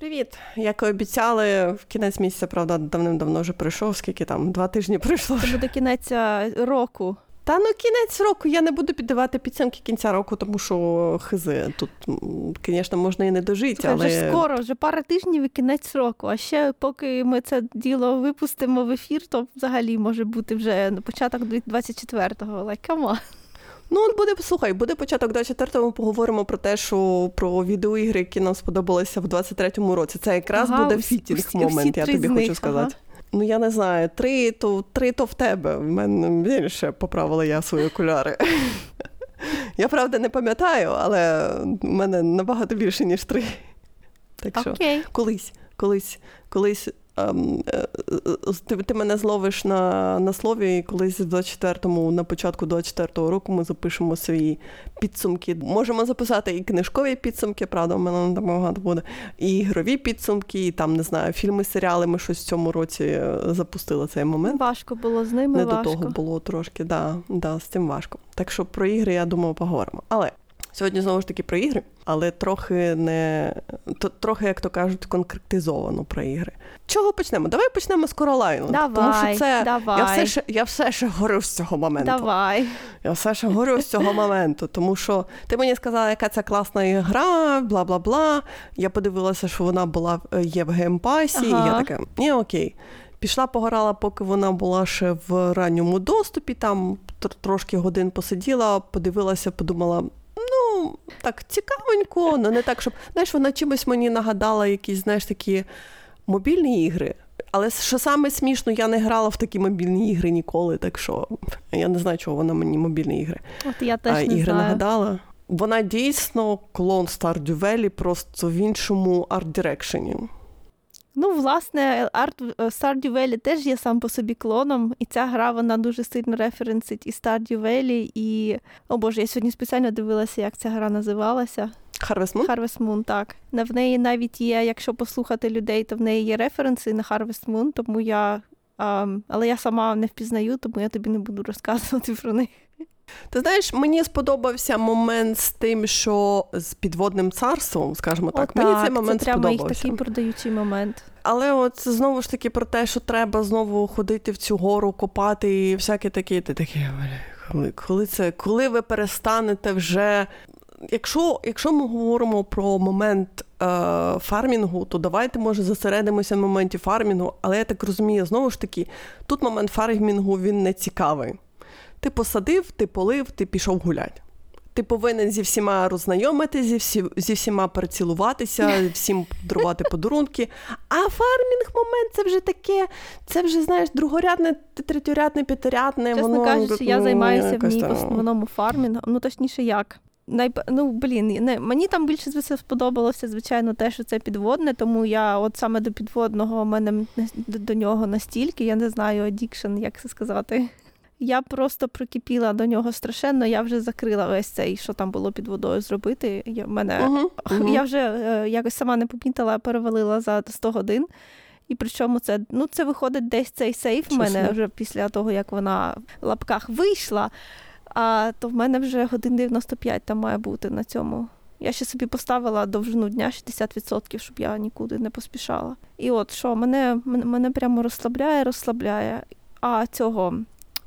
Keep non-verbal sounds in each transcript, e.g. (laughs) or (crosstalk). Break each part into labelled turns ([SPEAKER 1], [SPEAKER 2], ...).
[SPEAKER 1] Привіт! Як і обіцяли, в кінець місяця, правда, давним-давно вже пройшов, скільки там два тижні пройшло.
[SPEAKER 2] Це буде кінець року.
[SPEAKER 1] Та ну кінець року я не буду піддавати підсумки кінця року, тому що хизи тут, звісно, можна і не дожити. Але...
[SPEAKER 2] вже скоро, вже пара тижнів і кінець року. А ще поки ми це діло випустимо в ефір, то взагалі може бути вже на початок 24-го. Like, come on.
[SPEAKER 1] Ну, от буде, слухай, буде початок 24-го, поговоримо про те, що про відеоігри, які нам сподобалися в 23-му році. Це якраз ага, буде фітінг момент, я тобі хочу сказати. Ага. Ну, я не знаю, три то три то в тебе. В мене більше поправила я свої окуляри. (laughs) Я правда не пам'ятаю, але в мене набагато більше, ніж три. Так що
[SPEAKER 2] okay.
[SPEAKER 1] колись, колись, колись ти, ти мене зловиш на на слові, і колись в 24-му, на початку 24-го року ми запишемо свої підсумки. Можемо записати і книжкові підсумки, правда, у мене не так багато буде, і ігрові підсумки, і там не знаю, фільми, серіали. Ми щось в цьому році е, запустили цей момент.
[SPEAKER 2] Важко було з ними.
[SPEAKER 1] Не
[SPEAKER 2] важко.
[SPEAKER 1] до того було трошки, да, да, з цим важко. Так що про ігри, я думаю, поговоримо. Але Сьогодні знову ж таки про ігри, але трохи не трохи, як то кажуть, конкретизовано про ігри. Чого почнемо? Давай почнемо з Coral Island у.
[SPEAKER 2] Давай,
[SPEAKER 1] Тому що це
[SPEAKER 2] давай.
[SPEAKER 1] я все ще я все ще горю з цього моменту.
[SPEAKER 2] Давай.
[SPEAKER 1] Я все ще горю з цього моменту, тому що ти мені сказала, яка це класна ігра, бла бла бла. Я подивилася, що вона була є в Game Pass і, ага. і я така, ні, окей. Пішла, пограла, поки вона була ще в ранньому доступі. Там трошки годин посиділа, подивилася, подумала ну, так цікавенько, але не так, щоб знаєш, вона чимось мені нагадала якісь, знаєш, такі мобільні ігри. Але що саме смішно, я не грала в такі мобільні ігри ніколи, так що я не знаю, чого вона мені мобільні ігри.
[SPEAKER 2] От я теж
[SPEAKER 1] а,
[SPEAKER 2] не
[SPEAKER 1] ігри
[SPEAKER 2] знаю.
[SPEAKER 1] нагадала. Вона дійсно клон Stardew Valley, просто в іншому арт-дирекшені.
[SPEAKER 2] Ну, власне, Art е, Stardew Valley теж є сам по собі клоном, і ця гра вона дуже сильно референсить і Stardew Valley, і. О Боже, я сьогодні спеціально дивилася, як ця гра називалася.
[SPEAKER 1] Harvest Moon?
[SPEAKER 2] Harvest Moon, так. В неї навіть є, якщо послухати людей, то в неї є референси на Harvest Moon, тому я. А, але я сама не впізнаю, тому я тобі не буду розказувати (laughs) про них.
[SPEAKER 1] Ти знаєш, мені сподобався момент з тим, що з підводним царством, скажімо так,
[SPEAKER 2] О,
[SPEAKER 1] мені
[SPEAKER 2] так,
[SPEAKER 1] цей момент
[SPEAKER 2] це прямо
[SPEAKER 1] сподобався.
[SPEAKER 2] їх такий продаючий момент.
[SPEAKER 1] Але от знову ж таки про те, що треба знову ходити в цю гору, копати і всяке таке. Ти такі, коли, коли це, коли ви перестанете вже. Якщо якщо ми говоримо про момент е, фармінгу, то давайте, може, зосередимося на моменті фармінгу, але я так розумію, знову ж таки, тут момент фармінгу він не цікавий. Ти посадив, ти полив, ти пішов гулять. Ти повинен зі всіма роззнайомитися, зі, всі, зі всіма перецілуватися, (laughs) всім подарувати подарунки. А farming момент це вже таке, це вже, знаєш, другорядне, третьорядне, п'ятирядне.
[SPEAKER 2] Чесно
[SPEAKER 1] воно,
[SPEAKER 2] кажучи, я
[SPEAKER 1] ну,
[SPEAKER 2] займаюся в ній в основному фармінгом. Ну, точніше, як. Най... Ну, блін, не... мені там більше за сподобалося, звичайно, те, що це підводне, тому я от саме до підводного у мене до нього настільки, я не знаю, addiction, як це сказати. Я просто прокипіла до нього страшенно. Я вже закрила весь цей, що там було під водою зробити. Я мене uh-huh, uh-huh. я вже е, якось сама не помітила, перевалила за 100 годин. І причому це ну, це виходить десь цей сейф в мене вже після того, як вона в лапках вийшла. А то в мене вже годин 95 там має бути на цьому. Я ще собі поставила довжину дня 60%, щоб я нікуди не поспішала. І от що, мене мене прямо розслабляє, розслабляє. А цього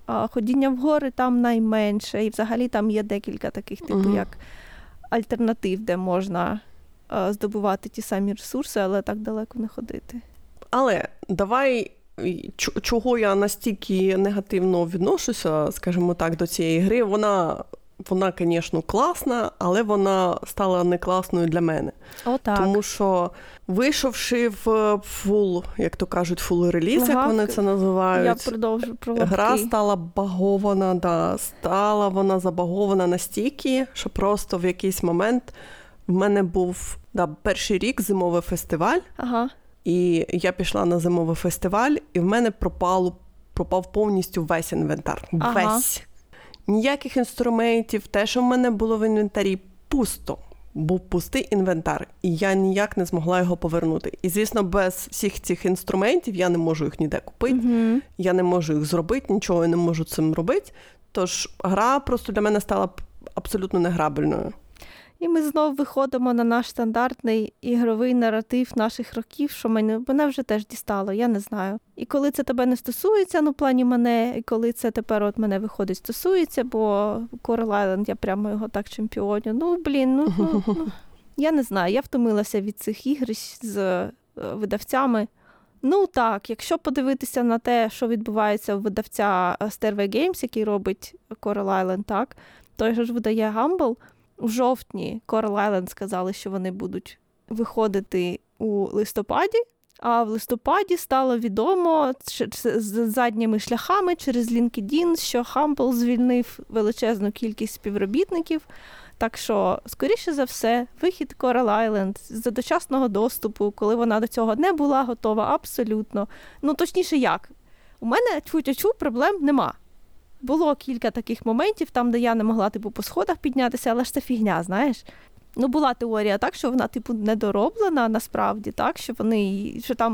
[SPEAKER 2] ходіння в гори там найменше, і взагалі там є декілька таких, типу, uh-huh. як альтернатив, де можна здобувати ті самі ресурси, але так далеко не ходити.
[SPEAKER 1] Але давай. Чого я настільки негативно відношуся, скажімо так, до цієї гри, вона вона, звісно, класна, але вона стала не класною для мене.
[SPEAKER 2] О, так.
[SPEAKER 1] Тому що, вийшовши в full, як то кажуть, full release, ага. як вони це називають,
[SPEAKER 2] я продовжу про
[SPEAKER 1] гра стала багована, да, стала вона забагована настільки, що просто в якийсь момент в мене був да, перший рік зимовий фестиваль.
[SPEAKER 2] Ага.
[SPEAKER 1] І я пішла на зимовий фестиваль, і в мене пропало, пропав повністю весь інвентар. Ага. Весь ніяких інструментів, те, що в мене було в інвентарі, пусто. Був пустий інвентар, і я ніяк не змогла його повернути. І, звісно, без всіх цих інструментів я не можу їх ніде купити,
[SPEAKER 2] mm-hmm.
[SPEAKER 1] я не можу їх зробити, нічого я не можу цим робити. Тож гра просто для мене стала абсолютно неграбельною.
[SPEAKER 2] І ми знову виходимо на наш стандартний ігровий наратив наших років, що мене мене вже теж дістало, я не знаю. І коли це тебе не стосується, ну в плані мене, і коли це тепер от мене виходить, стосується, бо Island, я прямо його так чемпіоню. Ну, блін, ну, ну, ну я не знаю. Я втомилася від цих ігр з е, видавцями. Ну так, якщо подивитися на те, що відбувається у видавця Stairway Games, який робить Coral Island, так, той же ж видає Humble, у жовтні Coral Island сказали, що вони будуть виходити у листопаді. А в листопаді стало відомо з задніми шляхами через LinkedIn, що Humble звільнив величезну кількість співробітників. Так що, скоріше за все, вихід Coral Island з дочасного доступу, коли вона до цього не була готова, абсолютно. Ну, точніше, як? У мене тьфу-тьфу, проблем нема. Було кілька таких моментів, там, де я не могла типу, по сходах піднятися, але ж це фігня, знаєш. Ну, була теорія так, що вона, типу, недороблена насправді, так, що вони що там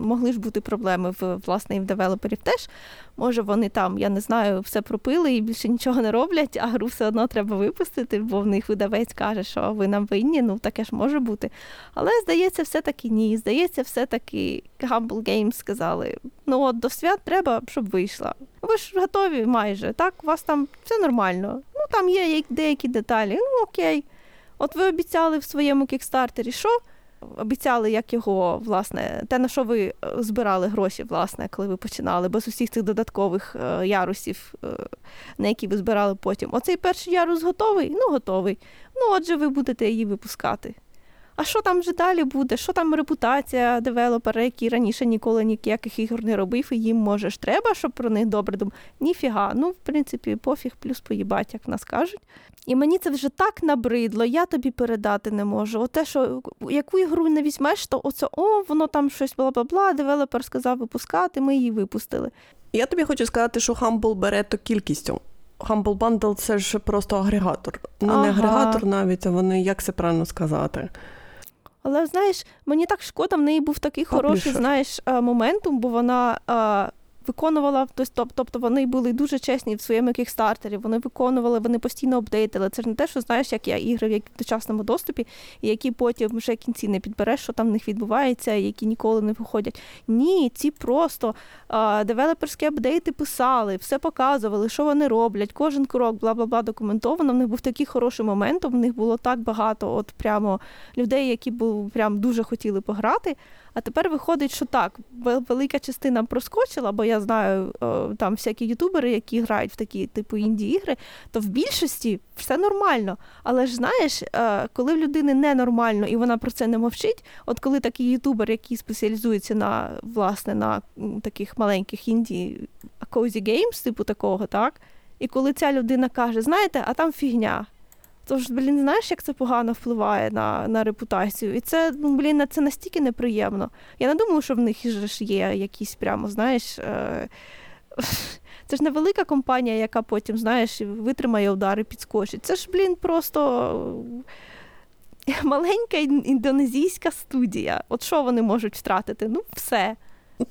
[SPEAKER 2] могли ж бути проблеми в власне і в девелоперів теж. Може, вони там, я не знаю, все пропили і більше нічого не роблять, а гру все одно треба випустити, бо в них видавець каже, що ви нам винні, ну таке ж може бути. Але здається, все-таки ні. Здається, все-таки Humble Games сказали: ну от до свят треба, щоб вийшла. Ви ж готові майже, так? У вас там все нормально. Ну там є деякі деталі. Ну окей. От ви обіцяли в своєму кікстартері, що? Обіцяли, як його, власне, те, на що ви е, збирали гроші, власне, коли ви починали, без усіх цих додаткових е, ярусів, е, на які ви збирали потім. Оцей перший ярус готовий? Ну, готовий. Ну, отже, ви будете її випускати. А що там вже далі буде? Що там репутація девелопера, який раніше ніколи ніяких ігор не робив, і їм може ж треба, щоб про них добре думати? Ніфіга. Ну, в принципі, пофіг, плюс поїбать, як нас кажуть. І мені це вже так набридло, я тобі передати не можу. Оте, що яку ігру не візьмеш, то оце о, воно там щось бла бла бла, девелопер сказав випускати, ми її випустили.
[SPEAKER 1] Я тобі хочу сказати, що Humble бере то кількістю. Humble Bundle це ж просто агрегатор. Ну, ага. не агрегатор навіть, а вони як це правильно сказати.
[SPEAKER 2] Але знаєш, мені так шкода, в неї був такий хороший знаєш, е, моментум, бо вона е, виконувала тобто вони були дуже чесні в своєму кікстартері, вони виконували, вони постійно апдейтили. Це ж не те, що знаєш, як я ігри в дочасному доступі, і які потім вже кінці не підбереш, що там в них відбувається, які ніколи не виходять. Ні, ці просто а, девелоперські апдейти писали, все показували, що вони роблять, кожен крок, бла бла бла документовано. В них був такий хороший момент, в них було так багато от прямо людей, які були прям дуже хотіли пограти. А тепер виходить, що так, велика частина проскочила, бо я знаю там всякі ютубери, які грають в такі типу інді-ігри, то в більшості все нормально. Але ж знаєш, е, коли в людини ненормально і вона про це не мовчить, от коли такий ютубер, який спеціалізується на власне на таких маленьких інді cozy games, типу такого, так? І коли ця людина каже, знаєте, а там фігня. Тож, блін, знаєш, як це погано впливає на на репутацію. І це, ну, блін, це настільки неприємно. Я не думаю, що в них ж є якісь прямо, знаєш. Е... (laughs) Це ж не велика компанія, яка потім, знаєш, витримає удари, підскочить. Це ж, блін, просто (laughs) маленька індонезійська студія. От що вони можуть втратити? Ну, все.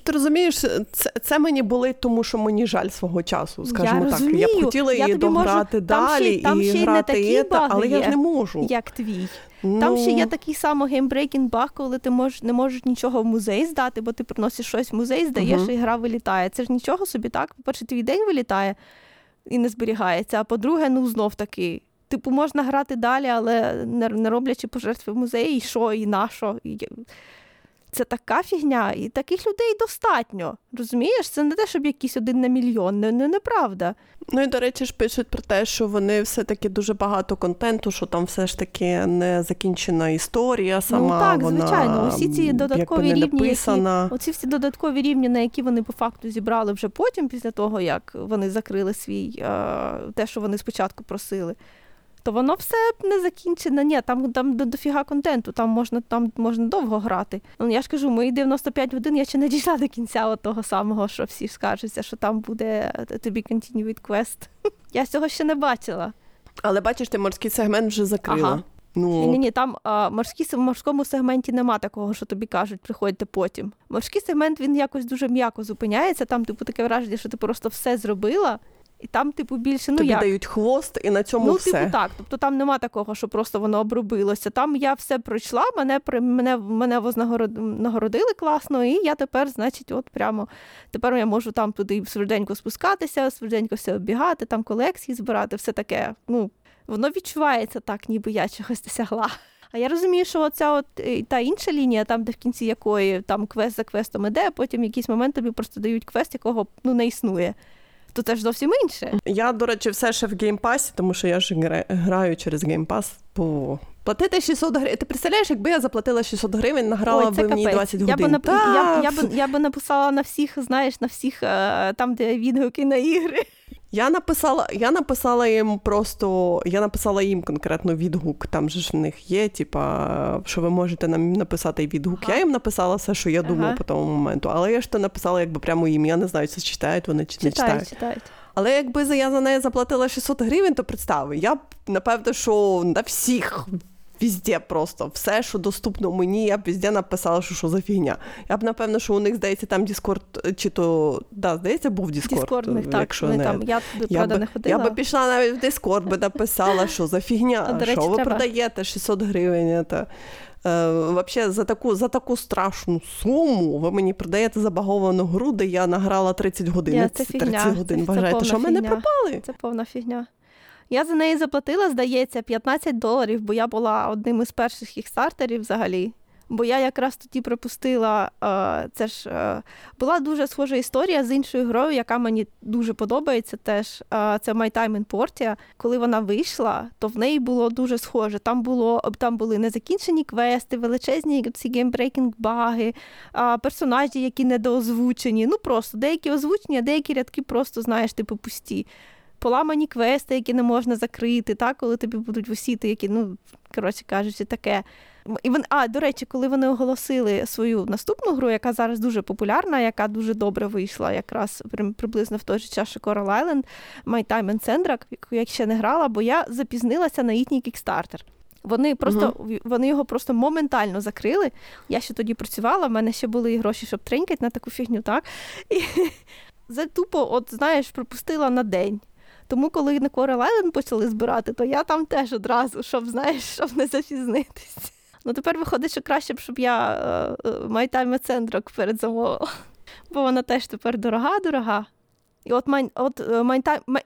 [SPEAKER 1] Ти розумієш, це це мені болить, тому що мені жаль свого часу, скажімо
[SPEAKER 2] я
[SPEAKER 1] так.
[SPEAKER 2] Розумію.
[SPEAKER 1] Я б хотіла її дограти
[SPEAKER 2] можу...
[SPEAKER 1] далі
[SPEAKER 2] там ще, там грати
[SPEAKER 1] ще й не такі
[SPEAKER 2] баги
[SPEAKER 1] але
[SPEAKER 2] є,
[SPEAKER 1] я ж не можу.
[SPEAKER 2] Як твій.
[SPEAKER 1] Ну...
[SPEAKER 2] Там ще є такий самий game-breaking баг, коли ти мож, не можеш нічого в музей здати, бо ти приносиш щось в музей, здаєш, uh-huh. і гра вилітає. Це ж нічого собі, так? По-перше, твій день вилітає і не зберігається. А по-друге, ну знов таки. Типу, можна грати далі, але не, не роблячи пожертви в музеї, і що, і на що. І... Це така фігня, і таких людей достатньо. Розумієш? Це не те, щоб якийсь один на мільйон, не, не неправда.
[SPEAKER 1] Ну і до речі, ж пишуть про те, що вони все-таки дуже багато контенту, що там все ж таки не закінчена історія ну, сама.
[SPEAKER 2] Ну так,
[SPEAKER 1] вона,
[SPEAKER 2] звичайно, усі ці додаткові рівні, які, оці всі додаткові рівні, на які вони по факту зібрали вже потім, після того як вони закрили свій те, що вони спочатку просили то воно все не закінчено. Ні, там там дофіга контенту, там можна там можна довго грати. Ну я ж кажу, мої 95 годин я ще не дійшла до кінця от того самого, що всі скажуться, що там буде тобі continued quest. (laughs) Я цього ще не бачила.
[SPEAKER 1] Але бачиш, ти морський сегмент вже закрила. Ага. Ну...
[SPEAKER 2] Ні, ні, там а, морські, в морському сегменті нема такого, що тобі кажуть, приходьте потім. Морський сегмент він якось дуже м'яко зупиняється. Там, типу, таке враження, що ти просто все зробила, І там, типу, більше ну
[SPEAKER 1] Тобі
[SPEAKER 2] як?
[SPEAKER 1] дають хвост, і на цьому
[SPEAKER 2] ну,
[SPEAKER 1] все.
[SPEAKER 2] типу, так. Тобто там нема такого, що просто воно обробилося. Там я все пройшла, мене мене, мене нагородили класно, і я тепер, значить, от прямо тепер я можу там туди швиденько спускатися, швиденько все оббігати, там колекції збирати, все таке. Ну, воно відчувається так, ніби я чогось досягла. А я розумію, що оця от е, та інша лінія, там, де в кінці якої там квест за квестом іде, а потім в якийсь момент тобі просто дають квест, якого ну не існує. То це ж зовсім інше.
[SPEAKER 1] Я, до речі, все ще в Game Pass і, тому що я ж граю через Game Pass по. Платити 600 гривень. Ти представляєш, якби я заплатила 600 гривень, награла
[SPEAKER 2] Ой,
[SPEAKER 1] би в ній 20 годин.
[SPEAKER 2] Я
[SPEAKER 1] би, нап...
[SPEAKER 2] я, я, би, я би написала на всіх, знаєш, на всіх е, там, де відгуки на ігри.
[SPEAKER 1] Я написала я написала їм просто, я написала їм конкретно відгук. Там же ж в них є, типа, що ви можете нам написати відгук. Ага. Я їм написала все, що я думаю ага. по тому моменту. Але я ж то написала якби прямо їм. Я не знаю, чи читають вони чи
[SPEAKER 2] читають,
[SPEAKER 1] не читають.
[SPEAKER 2] читають.
[SPEAKER 1] Але якби я за неї заплатила 600 гривень, то представи, я б напевно, що на всіх везде просто все, що доступно мені, я б везде написала, що що за фігня. Я б напевно, що у них здається там Діскорд, чи то да, здається, був Діскорд.
[SPEAKER 2] Діскорд так,
[SPEAKER 1] якщо
[SPEAKER 2] не
[SPEAKER 1] не
[SPEAKER 2] там. Я туди я правда,
[SPEAKER 1] б,
[SPEAKER 2] не ходила.
[SPEAKER 1] Я би пішла навіть в Дискорд, би написала, що за фігня,
[SPEAKER 2] а,
[SPEAKER 1] що ви
[SPEAKER 2] треба.
[SPEAKER 1] продаєте 600 гривень. Це. Е, Взагалі, за таку за таку страшну суму ви мені продаєте забаговану гру, де я награла 30 годин.
[SPEAKER 2] Я, це 30
[SPEAKER 1] фігня. годин.
[SPEAKER 2] Це,
[SPEAKER 1] Вважаєте,
[SPEAKER 2] це
[SPEAKER 1] що
[SPEAKER 2] фігня.
[SPEAKER 1] мене пропали?
[SPEAKER 2] Це повна фігня. Я за неї заплатила, здається, 15 доларів, бо я була одним із перших кікстартерів взагалі. Бо я якраз тоді припустила, е, це ж е, була дуже схожа історія з іншою грою, яка мені дуже подобається. Теж е, це My Time in Portia. Коли вона вийшла, то в неї було дуже схоже. Там було там були незакінчені квести, величезні ці game-breaking баги, персонажі, які недоозвучені. Ну просто деякі озвучені, а деякі рядки просто знаєш, типу пусті поламані квести, які не можна закрити, так, коли тобі будуть висіти, які, ну, коротше кажучи, таке. І вони, А, до речі, коли вони оголосили свою наступну гру, яка зараз дуже популярна, яка дуже добре вийшла, якраз приблизно в той же час, що Coral Island, My Time and Sandrak, яку я ще не грала, бо я запізнилася на їхній кікстартер. Вони просто uh-huh. вони його просто моментально закрили. Я ще тоді працювала, в мене ще були і гроші, щоб тренькати на таку фігню, так? І (laughs) за тупо, от знаєш, пропустила на день. Тому, коли на Coral Island почали збирати, то я там теж одразу, щоб знаєш, щоб не запізнитись. Ну тепер виходить, що краще б, щоб я My Sandrock перед замовила. Бо вона теж тепер дорога-дорога. І от от е,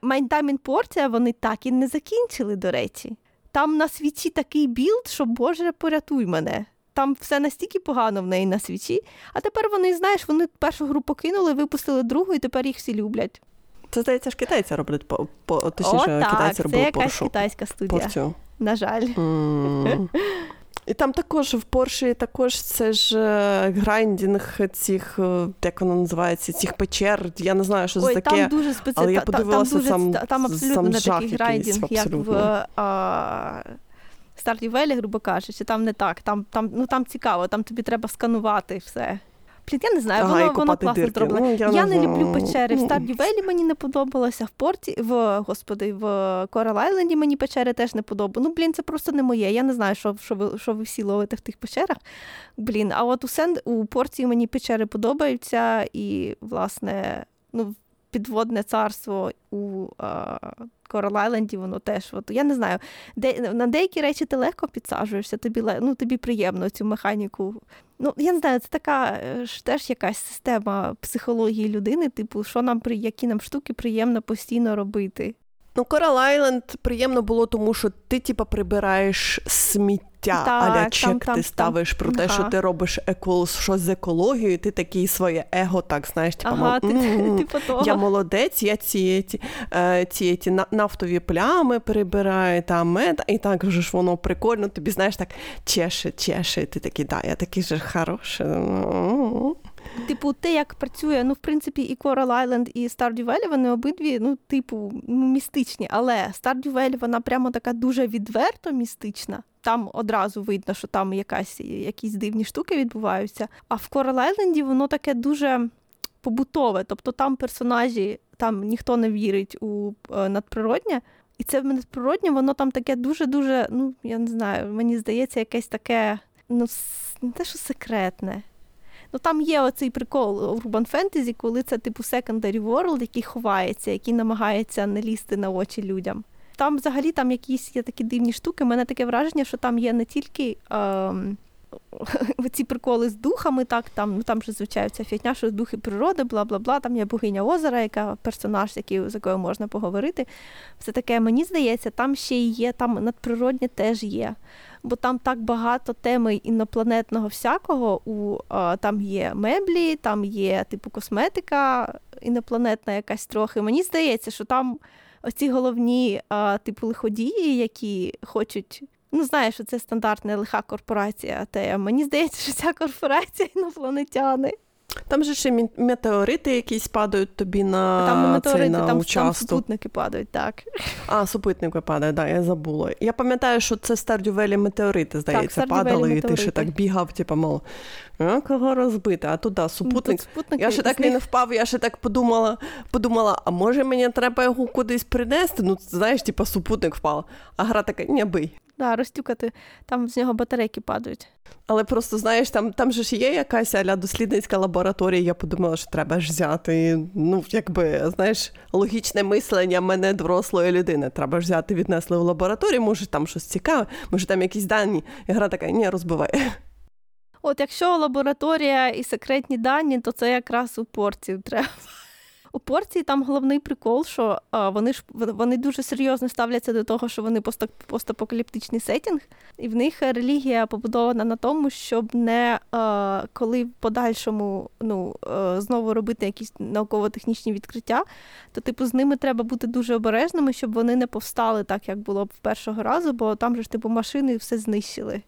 [SPEAKER 2] My Time вони так і не закінчили, до речі. Там на свічі такий build, що Боже, порятуй мене. Там все настільки погано в неї на свічі, а тепер вони, знаєш, вони першу гру покинули, випустили другу, і тепер їх всі люблять.
[SPEAKER 1] Це здається ж китайці роблять по, по точніше,
[SPEAKER 2] О, так,
[SPEAKER 1] китайці робили
[SPEAKER 2] Це якась
[SPEAKER 1] Поршу.
[SPEAKER 2] китайська студія.
[SPEAKER 1] Порцію.
[SPEAKER 2] На жаль.
[SPEAKER 1] Mm. І там також в Порші також це ж е, grinding цих, е, як воно називається, цих печер. Я не знаю, що
[SPEAKER 2] Ой,
[SPEAKER 1] це таке.
[SPEAKER 2] Там дуже специ...
[SPEAKER 1] але я подивилася
[SPEAKER 2] там, дуже,
[SPEAKER 1] сам,
[SPEAKER 2] там абсолютно
[SPEAKER 1] сам
[SPEAKER 2] не такий
[SPEAKER 1] grinding,
[SPEAKER 2] як в а, Stardew Valley, грубо кажучи, там не так. Там, там, ну, там цікаво, там тобі треба сканувати все. Я не знаю,
[SPEAKER 1] ага,
[SPEAKER 2] воно воно класно
[SPEAKER 1] дирки.
[SPEAKER 2] зроблено.
[SPEAKER 1] Ну,
[SPEAKER 2] я
[SPEAKER 1] я
[SPEAKER 2] не,
[SPEAKER 1] не
[SPEAKER 2] люблю печери. В Стардю Велі мені не подобалося, в порті, в господи, в Корал Айленді мені печери теж не подобалося. Ну, блін, це просто не моє. Я не знаю, що що, ви що ви всі ловите в тих печерах. Блін, а от у Сен у порті мені печери подобаються, і, власне, ну, підводне царство у Корал Айленді, воно теж. От, Я не знаю, де, на деякі речі ти легко підсаджуєшся, тобі ну, тобі приємно цю механіку. Ну, я не знаю, це така е, ж теж якась система психології людини, типу, що нам які нам штуки приємно постійно робити.
[SPEAKER 1] Ну, Coral Island приємно було, тому що ти, типа, прибираєш сміття, так, аля чек там, там, ти ставиш про те, ага. що ти робиш еко, щось з екологією, ти такий своє его, так знаєш, типа,
[SPEAKER 2] ага, ти, (laughs)
[SPEAKER 1] ти, я молодець, я ці ці, е, ці, ці нафтові плями прибираю, там мед, і так же ж воно прикольно, тобі знаєш, так чеше, чеше, ти такий, да, я такий же хороший.
[SPEAKER 2] Типу, те, як працює, ну, в принципі, і Coral Island, і Stardew Valley, вони обидві, ну, типу, містичні. Але Stardew Valley, вона прямо така дуже відверто містична. Там одразу видно, що там якась, якісь дивні штуки відбуваються. А в Coral Island воно таке дуже побутове. Тобто там персонажі, там ніхто не вірить у е, надприроднє. І це надприроднє, воно там таке дуже-дуже, ну, я не знаю, мені здається, якесь таке, ну, не те, що секретне Ну там є оцей прикол Urban Fantasy, коли це типу secondary world, який ховається, який намагається не лізти на очі людям. Там взагалі там якісь є такі дивні штуки. У мене таке враження, що там є не тільки. Е, (laughs) ці приколи з духами, так, там ну, там же звичайно ця фігня, що духи природи, бла бла бла. Там є богиня озера, яка персонаж, який, з якою можна поговорити. Все таке, мені здається, там ще й є, там надприродні теж є. Бо там так багато теми інопланетного всякого. У, Там є меблі, там є типу косметика інопланетна якась трохи. Мені здається, що там оці головні, типу, лиходії, які хочуть Ну, знаєш, що це стандартна лиха корпорація. Та мені здається, що ця корпорація (laughs) інопланетяни.
[SPEAKER 1] Там же ще метеорити якісь падають тобі на
[SPEAKER 2] там не метеорити,
[SPEAKER 1] цей, на
[SPEAKER 2] там,
[SPEAKER 1] там
[SPEAKER 2] супутники падають, так.
[SPEAKER 1] А, супутники падають, так, я забула. Я пам'ятаю, що це Стардювелі метеорити, здається, так, падали, метеорити. і ти ще так бігав, типу, мало, а кого розбити? А туди супутник. Тут спутники, я ще так він впав, я ще так подумала, подумала, а може мені треба його кудись принести? Ну, знаєш, типу, супутник впав. А гра така, не бий.
[SPEAKER 2] Да, розтюкати, там з нього батарейки падають.
[SPEAKER 1] Але просто знаєш, там там же ж є якась аля дослідницька лабораторія. Я подумала, що треба ж взяти. Ну, якби знаєш, логічне мислення мене дорослої людини. Треба ж взяти, віднесли в лабораторію, може там щось цікаве, може там якісь дані. І гра така, ні, розбиває.
[SPEAKER 2] От якщо лабораторія і секретні дані, то це якраз у порцію треба. У порції там головний прикол, що а, вони ж вони дуже серйозно ставляться до того, що вони постапокаліптичний сетінг, і в них релігія побудована на тому, щоб не а, коли в подальшому ну, а, знову робити якісь науково-технічні відкриття, то типу з ними треба бути дуже обережними, щоб вони не повстали так, як було б в першого разу, бо там же ж типу машини все знищили.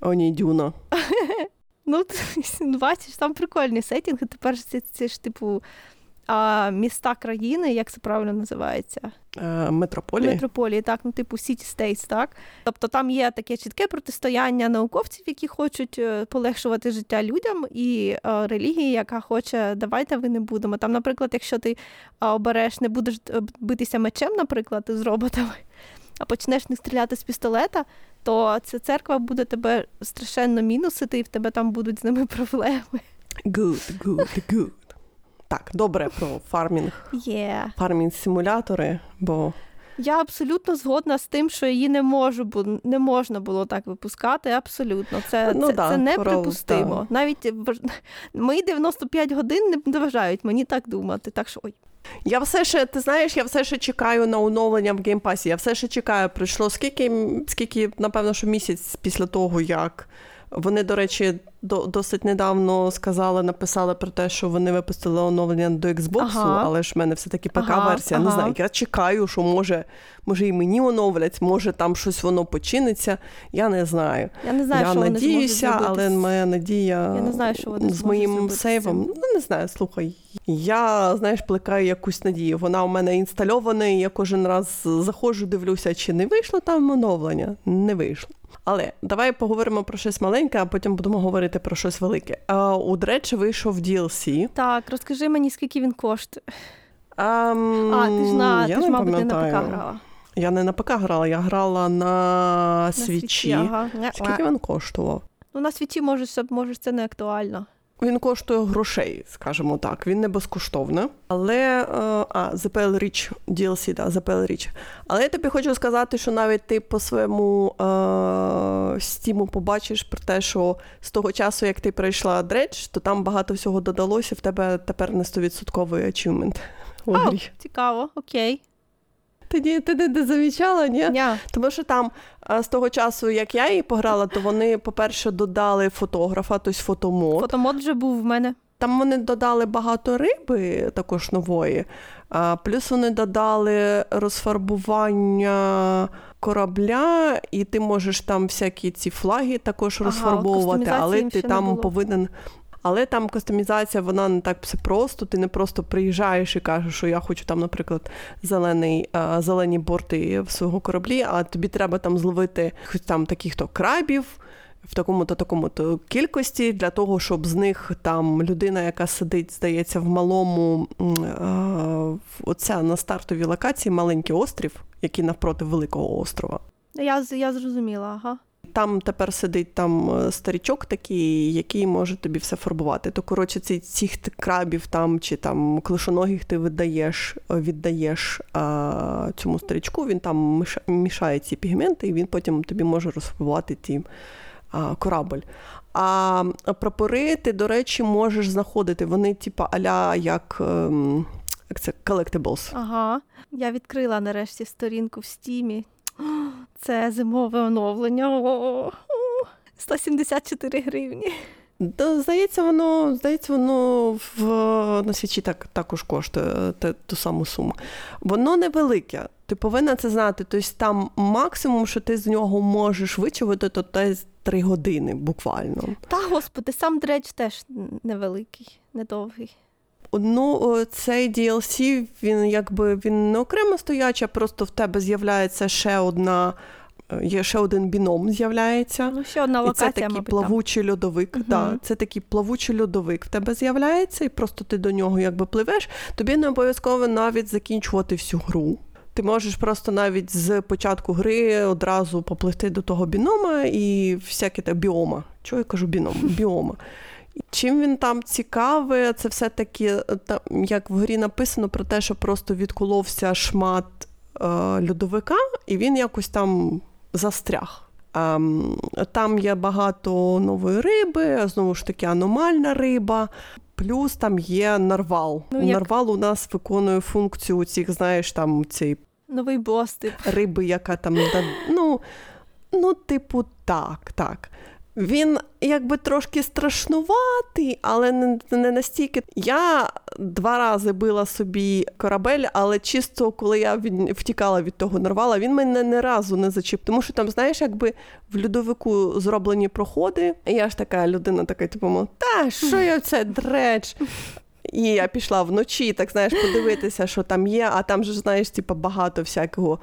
[SPEAKER 1] О, ні, дюна. (laughs)
[SPEAKER 2] Ну, (laughs) бачиш, там прикольний сетінг, і тепер це, це ж типу а міста країни, як це правильно називається?
[SPEAKER 1] Е, Метрополії.
[SPEAKER 2] Метрополії, так, ну типу City States, так. Тобто там є таке чітке протистояння науковців, які хочуть е, полегшувати життя людям, і е, релігії, яка хоче, давайте ви не будемо. Там, наприклад, якщо ти обереш, не будеш е, битися мечем, наприклад, з роботами, а почнеш не стріляти з пістолета, то ця церква буде тебе страшенно мінусити, і в тебе там будуть з ними (laughs) проблеми.
[SPEAKER 1] Good, good, good. Так, добре про farming.
[SPEAKER 2] Yeah.
[SPEAKER 1] Farming-симулятори, бо.
[SPEAKER 2] Я абсолютно згодна з тим, що її не можу, не можна було так випускати. Абсолютно, це ну, це, да, це неприпустимо. Да. Навіть (laughs) мої 95 годин не заважають мені так думати. Так що ой.
[SPEAKER 1] Я все ще, ти знаєш, я все ще чекаю на оновлення в геймпасі. Я все ще чекаю. Пройшло скільки, скільки, напевно, що місяць після того, як вони, до речі, до, досить недавно сказали, написали про те, що вони випустили оновлення до Xbox, ага. але ж в мене все-таки ПК-версія. Ага, не знаю. Я чекаю, що може, може і мені оновлять, може там щось воно починиться. Я не знаю.
[SPEAKER 2] Я не знаю,
[SPEAKER 1] я
[SPEAKER 2] що
[SPEAKER 1] надіюся,
[SPEAKER 2] вони
[SPEAKER 1] але моя надія
[SPEAKER 2] я не знаю, що вони
[SPEAKER 1] з моїм сейвом. Ну не знаю, слухай. Я знаєш, плекаю якусь надію. Вона у мене інстальована, і я кожен раз заходжу, дивлюся, чи не вийшло там оновлення. Не вийшло. Але давай поговоримо про щось маленьке, а потім будемо говорити про щось велике. А, У Dredge вийшов DLC.
[SPEAKER 2] Так, розкажи мені, скільки він коштує.
[SPEAKER 1] А,
[SPEAKER 2] а ти ж на я ти ж, мабуть, не на ПК грала.
[SPEAKER 1] Я не на ПК грала, я грала на, на свічі. Ага. Скільки він коштував?
[SPEAKER 2] Ну, на свічі може, може це не актуально.
[SPEAKER 1] Він коштує грошей, скажімо так. Він не безкоштовний. Але е, а, ZPL Rich, DLC, да, ZPL Rich. Але я тобі хочу сказати, що навіть ти по своєму е, стіму побачиш про те, що з того часу, як ти пройшла Dredge, то там багато всього додалося, в тебе тепер не 100% ачівмент.
[SPEAKER 2] Цікаво, окей.
[SPEAKER 1] Тоді ти не замічала, ні?
[SPEAKER 2] Yeah.
[SPEAKER 1] Тому що там з того часу, як я її пограла, то вони, по-перше, додали фотографа, тобто фотомод.
[SPEAKER 2] Фотомод вже був в мене.
[SPEAKER 1] Там вони додали багато риби, також нової. А, Плюс вони додали розфарбування корабля, і ти можеш там всякі ці флаги також ага, розфарбовувати, але ти там повинен але там кастомізація, вона не так все просто. Ти не просто приїжджаєш і кажеш, що я хочу там, наприклад, зелений, зелені борти в свого кораблі, а тобі треба там зловити хоч там таких-то крабів. В такому-то такому-то кількості для того, щоб з них там людина, яка сидить, здається, в малому оця на стартовій локації маленький острів, який навпроти великого острова.
[SPEAKER 2] Я я зрозуміла, ага.
[SPEAKER 1] Там тепер сидить там е, старічок такий, який може тобі все фарбувати. То коротше, ці цих крабів там чи там клишоногих ти видаєш, віддаєш а, цьому старічку. Він там мішає ці пігменти, і він потім тобі може розфарбувати ті а, корабль. А прапори ти, до речі, можеш знаходити. Вони, типу, аля як. Ем, як це collectibles.
[SPEAKER 2] Ага. Я відкрила нарешті сторінку в стімі. Це зимове оновлення. 174 гривні.
[SPEAKER 1] Да, Здається, воно здається, воно в на свічі так, також коштує те, ту саму суму. Воно невелике. Ти повинна це знати. Тобто там максимум, що ти з нього можеш вичувати, то десь 3 години буквально.
[SPEAKER 2] Та, господи, сам дреч теж невеликий, недовгий.
[SPEAKER 1] Ну, цей DLC, він якби він не окремо стоячий, а просто в тебе з'являється ще одна. Е, є ще один біном з'являється.
[SPEAKER 2] Ну, ще одна локація,
[SPEAKER 1] і це такий
[SPEAKER 2] мабуть,
[SPEAKER 1] плавучий
[SPEAKER 2] там.
[SPEAKER 1] льодовик. Угу. Да, це такий плавучий льодовик в тебе з'являється, і просто ти до нього якби пливеш. Тобі не обов'язково навіть закінчувати всю гру. Ти можеш просто навіть з початку гри одразу попливти до того бінома і всяке те біома. Чого я кажу біном? (laughs) Біома. Чим він там цікавий, це все-таки, е, як в грі написано, про те, що просто відколовся шмат е, льодовика, і він якось там застряг. Е, там є багато нової риби, знову ж таки, аномальна риба. Плюс там є нарвал. Ну, як... Нарвал у нас виконує функцію цих, знаєш, там цієї
[SPEAKER 2] новий бос, тип.
[SPEAKER 1] риби, яка там ну, ну, типу, так, так. Він якби трошки страшнуватий, але не, настільки. Я два рази била собі корабель, але чисто коли я втікала від того нарвала, він мене не разу не зачіп. Тому що там, знаєш, якби в льодовику зроблені проходи. І я ж така людина, така, типу, та що я це дреч? І я пішла вночі, так знаєш, подивитися, що там є, а там же, знаєш, типу, багато всякого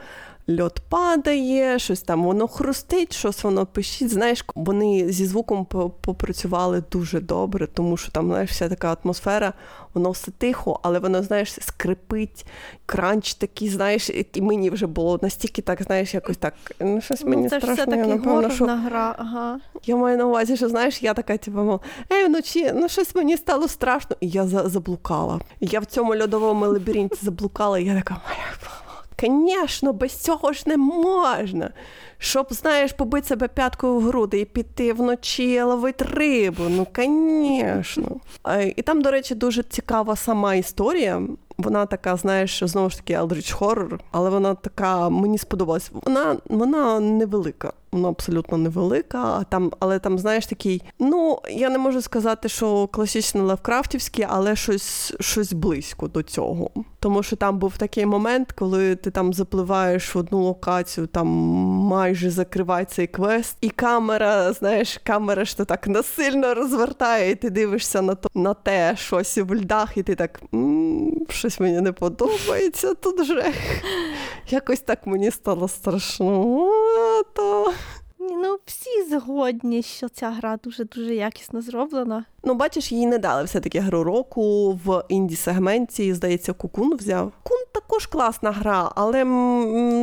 [SPEAKER 1] льот падає, щось там воно хрустить, щось воно пишіть. Знаєш, вони зі звуком попрацювали дуже добре, тому що там знаєш, вся така атмосфера, воно все тихо, але воно, знаєш, скрипить, кранч такий, знаєш, і мені вже було настільки так, знаєш, якось так. Ну, щось
[SPEAKER 2] ну,
[SPEAKER 1] мені
[SPEAKER 2] це
[SPEAKER 1] страшно.
[SPEAKER 2] Це
[SPEAKER 1] я
[SPEAKER 2] напевно,
[SPEAKER 1] що...
[SPEAKER 2] гра. Ага.
[SPEAKER 1] Я маю на увазі, що знаєш, я така, типу, ей, вночі, ну щось мені стало страшно, і я заблукала. Я в цьому льодовому лабіринті заблукала, і я така, моя. Звісно, без цього ж не можна. Щоб, знаєш, побити себе п'яткою в груди і піти вночі ловити рибу. Ну, звісно. І там, до речі, дуже цікава сама історія. Вона така, знаєш, знову ж таки, Eldritch Horror, але вона така, мені сподобалась. Вона вона невелика вона абсолютно невелика, а там, але там, знаєш, такий. Ну, я не можу сказати, що класичне лавкрафтівське, але щось щось близько до цього. Тому що там був такий момент, коли ти там запливаєш в одну локацію, там майже закриває цей квест, і камера, знаєш, камера ж то так насильно розвертає, і ти дивишся на то на те щось в льдах, і ти так щось мені не подобається тут вже. (laughs) Якось так мені стало страшно.
[SPEAKER 2] Всі згодні, що ця гра дуже-дуже якісно зроблена.
[SPEAKER 1] Ну, бачиш, їй не дали все-таки гру року в інді-сегменті, здається, Кукун взяв. Кун також класна гра, але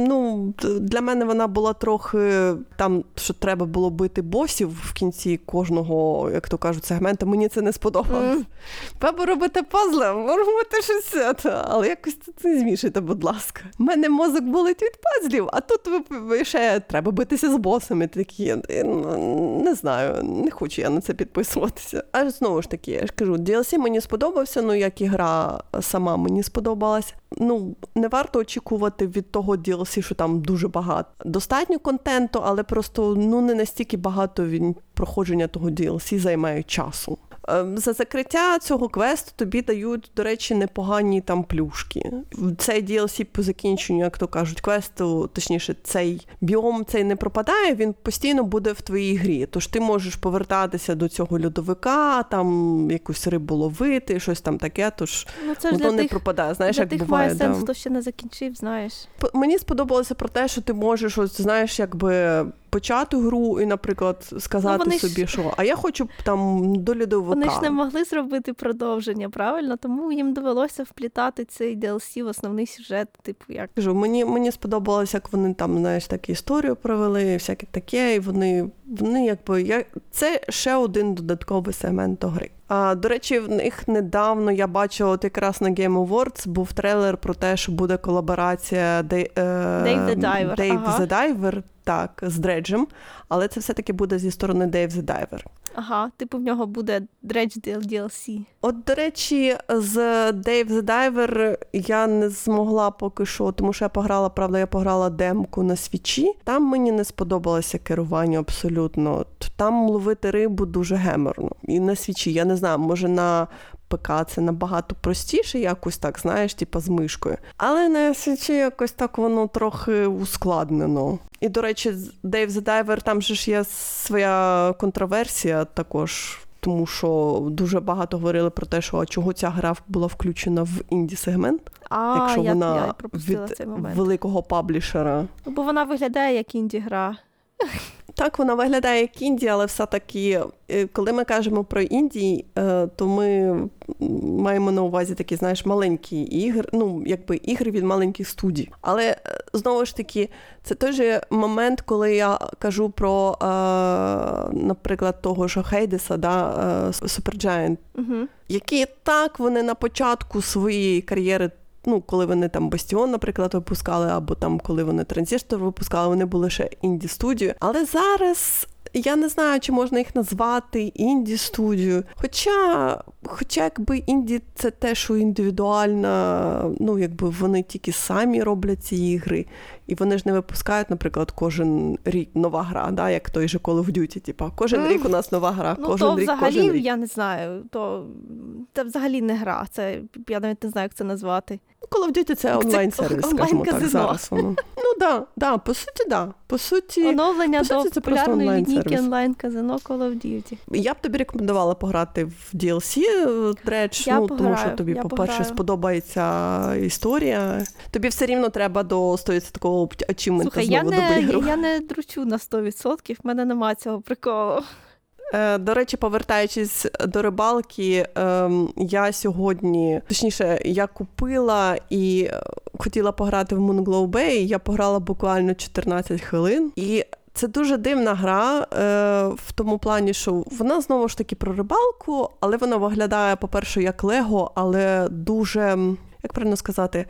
[SPEAKER 1] ну, для мене вона була трохи там, що треба було бити босів в кінці кожного, як то кажуть, сегменту. Мені це не сподобалось. Mm. Треба робити пазли, робити щось, але якось це не змішайте, будь ласка. У мене мозок болить від пазлів, а тут ви ще треба битися з босами. Такі не знаю, не хочу я на це підписуватися. Знову ж таки, я ж кажу, DLC мені сподобався, ну як і гра сама мені сподобалась. Ну, не варто очікувати від того DLC, що там дуже багато. Достатньо контенту, але просто ну не настільки багато він проходження того DLC займає часу. Ем, за закриття цього квесту тобі дають, до речі, непогані там плюшки. Цей DLC по закінченню, як то кажуть, квесту, точніше, цей біом цей не пропадає, він постійно буде в твоїй грі. Тож ти можеш повертатися до цього льодовика, там якусь рибу ловити, щось там таке, тож ну, це воно не тих, пропадає. Знаєш,
[SPEAKER 2] для
[SPEAKER 1] як
[SPEAKER 2] тих
[SPEAKER 1] буває.
[SPEAKER 2] має сенс, хто ще не закінчив, знаєш.
[SPEAKER 1] Мені сподобалося про те, що ти можеш, ось знаєш, якби почати гру і, наприклад, сказати ну, собі, ж... що а я хочу там до льодовика.
[SPEAKER 2] Вони ж не могли зробити продовження, правильно? Тому їм довелося вплітати цей DLC в основний сюжет. Типу, як
[SPEAKER 1] кажу, мені мені сподобалося, як вони там знаєш таку історію провели, всяке таке, і вони вони якби я це ще один додатковий сегмент до гри. А, До речі, в них недавно я бачила от якраз на Game Awards був трейлер про те, що буде колаборація Dave
[SPEAKER 2] the Diver,
[SPEAKER 1] Dave ага. the Diver так, з Дреджем, але це все-таки буде зі сторони Dave the Diver.
[SPEAKER 2] Ага, типу в нього буде Dredge DLC.
[SPEAKER 1] От, до речі, з Dave the Diver я не змогла поки що, тому що я пограла, правда, я пограла демку на свічі. Там мені не сподобалося керування абсолютно. Там ловити рибу дуже геморно. І на свічі, я не знаю, може на ПК це набагато простіше, якось так, знаєш, типу з мишкою. Але на свічі якось так воно трохи ускладнено. І, до речі, Dave the Diver, там же ж є своя контроверсія також. Тому що дуже багато говорили про те, що чого ця гра була включена в інді-сегмент,
[SPEAKER 2] а,
[SPEAKER 1] якщо
[SPEAKER 2] я,
[SPEAKER 1] вона
[SPEAKER 2] я
[SPEAKER 1] від
[SPEAKER 2] цей
[SPEAKER 1] великого паблішера.
[SPEAKER 2] Ну, бо вона виглядає як інді-гра.
[SPEAKER 1] Так, вона виглядає як Індія, але все-таки, е, коли ми кажемо про Індії, е, то ми маємо на увазі такі, знаєш, маленькі ігри, ну, якби ігри від маленьких студій. Але е, знову ж таки, це той же момент, коли я кажу про, наприклад, того ж Хейдеса, да, Supergiant, угу. які так вони на початку своєї кар'єри ну, коли вони там Бастіон, наприклад, випускали, або там коли вони транзистор випускали, вони були ще інді студією. Але зараз я не знаю, чи можна їх назвати інді студією. Хоча, хоча якби інді це те, що індивідуально, ну якби вони тільки самі роблять ці ігри, і вони ж не випускають, наприклад, кожен рік нова гра, да, як той же Call of Duty, типа кожен рік у нас нова гра.
[SPEAKER 2] Ну,
[SPEAKER 1] кожен
[SPEAKER 2] то
[SPEAKER 1] рік,
[SPEAKER 2] взагалі,
[SPEAKER 1] кожен рік.
[SPEAKER 2] я не знаю, то це взагалі не гра. Це я навіть не знаю, як це назвати.
[SPEAKER 1] Call of Duty це онлайн-сервіс, (laughs) скажімо так, зараз воно. Ну да, да, по суті, да. По суті,
[SPEAKER 2] оновлення
[SPEAKER 1] по
[SPEAKER 2] до
[SPEAKER 1] суті,
[SPEAKER 2] популярної лінійки онлайн-казино Call of Duty.
[SPEAKER 1] Я б тобі рекомендувала пограти в DLC Dredge, ну,
[SPEAKER 2] пограю,
[SPEAKER 1] тому що тобі, по-перше,
[SPEAKER 2] пограю.
[SPEAKER 1] сподобається історія. Тобі все рівно треба до 100% ачівмента
[SPEAKER 2] Слухай,
[SPEAKER 1] знову
[SPEAKER 2] я не,
[SPEAKER 1] до
[SPEAKER 2] я не дручу на 100%, в мене немає цього приколу.
[SPEAKER 1] Е, до речі, повертаючись до рибалки, ем, я сьогодні, точніше, я купила і хотіла пограти в Moonglow Bay, Я пограла буквально 14 хвилин. І це дуже дивна гра е, в тому плані, що вона знову ж таки про рибалку, але вона виглядає, по-перше, як Лего, але дуже, як правильно сказати,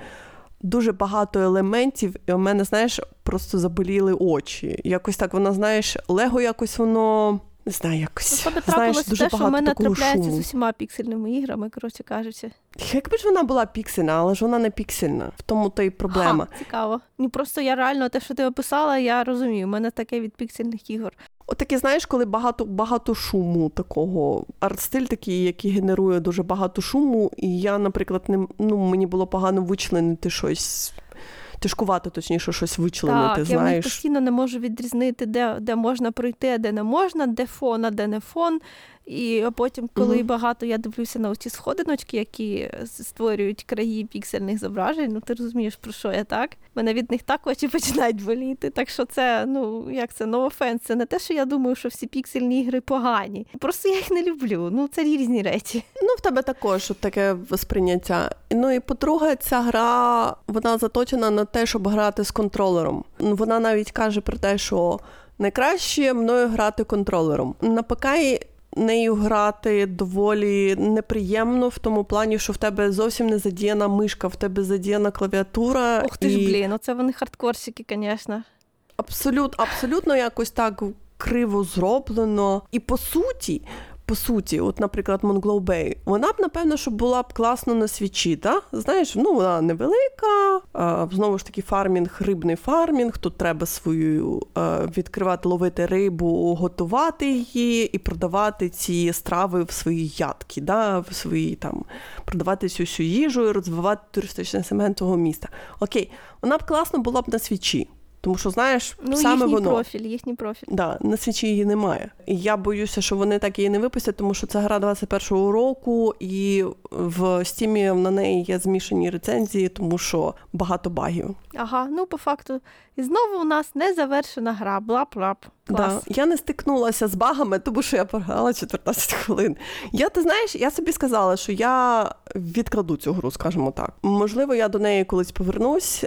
[SPEAKER 1] дуже багато елементів, і у мене, знаєш, просто заболіли очі. Якось так вона, знаєш, Лего якось воно. Не знаю, якось.
[SPEAKER 2] Ну,
[SPEAKER 1] Знаєш, дуже
[SPEAKER 2] те,
[SPEAKER 1] що
[SPEAKER 2] в мене трапляється
[SPEAKER 1] шуму.
[SPEAKER 2] з усіма піксельними іграми, коротше кажучи.
[SPEAKER 1] Якби ж вона була піксельна, але ж вона не піксельна. В тому то й проблема.
[SPEAKER 2] Ха, цікаво. Ні, просто я реально те, що ти описала, я розумію. У мене таке від піксельних ігор.
[SPEAKER 1] От таке, знаєш, коли багато багато шуму такого. Арт-стиль такий, який генерує дуже багато шуму. І я, наприклад, не ну мені було погано вичленити щось тяжкувати, точніше, щось вичленити.
[SPEAKER 2] Так,
[SPEAKER 1] знаєш.
[SPEAKER 2] Я постійно не можу відрізнити, де де можна пройти, а де не можна, де фон, а де не фон. І потім, коли угу. багато я дивлюся на ці сходиночки, які створюють краї піксельних зображень, ну ти розумієш, про що я так? Мене від них так очі починають боліти. Так що це, ну як це, no offense, Це не те, що я думаю, що всі піксельні ігри погані. Просто я їх не люблю. Ну це різні речі.
[SPEAKER 1] Ну, в тебе також таке сприйняття. Ну і по-друге, ця гра вона заточена на те, щоб грати з контролером. Вона навіть каже про те, що найкраще мною грати контролером. На ПК нею грати доволі неприємно в тому плані, що в тебе зовсім не задіяна мишка, в тебе задіяна клавіатура.
[SPEAKER 2] Ух ти і... ж, блін, це вони хардкорсики, звісно.
[SPEAKER 1] Абсолют, абсолютно якось так криво зроблено. І по суті, по суті, от, наприклад, Bay, вона б, напевно, що була б класно на свічі, та? Знаєш, ну вона невелика, а, знову ж таки, фармінг, рибний фармінг. Тут треба свою а, відкривати, ловити рибу, готувати її і продавати ці страви в свої ядки, да? в свої там, продавати цю всю їжу і розвивати туристичний сегмент того міста. Окей, вона б класно була б на свічі. Тому що, знаєш,
[SPEAKER 2] ну,
[SPEAKER 1] саме
[SPEAKER 2] їхній
[SPEAKER 1] воно.
[SPEAKER 2] профіль, їхній профіль.
[SPEAKER 1] Да, на свічі її немає. І я боюся, що вони так її не випустять, тому що це гра 21-го року, і в стімі на неї є змішані рецензії, тому що багато багів.
[SPEAKER 2] Ага, ну по факту. І знову у нас не завершена гра. Блап-блап. Клас.
[SPEAKER 1] Да. Я не стикнулася з багами, тому що я програла 14 (laughs) хвилин. Я ти знаєш, я собі сказала, що я відкраду цю гру, скажімо так. Можливо, я до неї колись повернусь,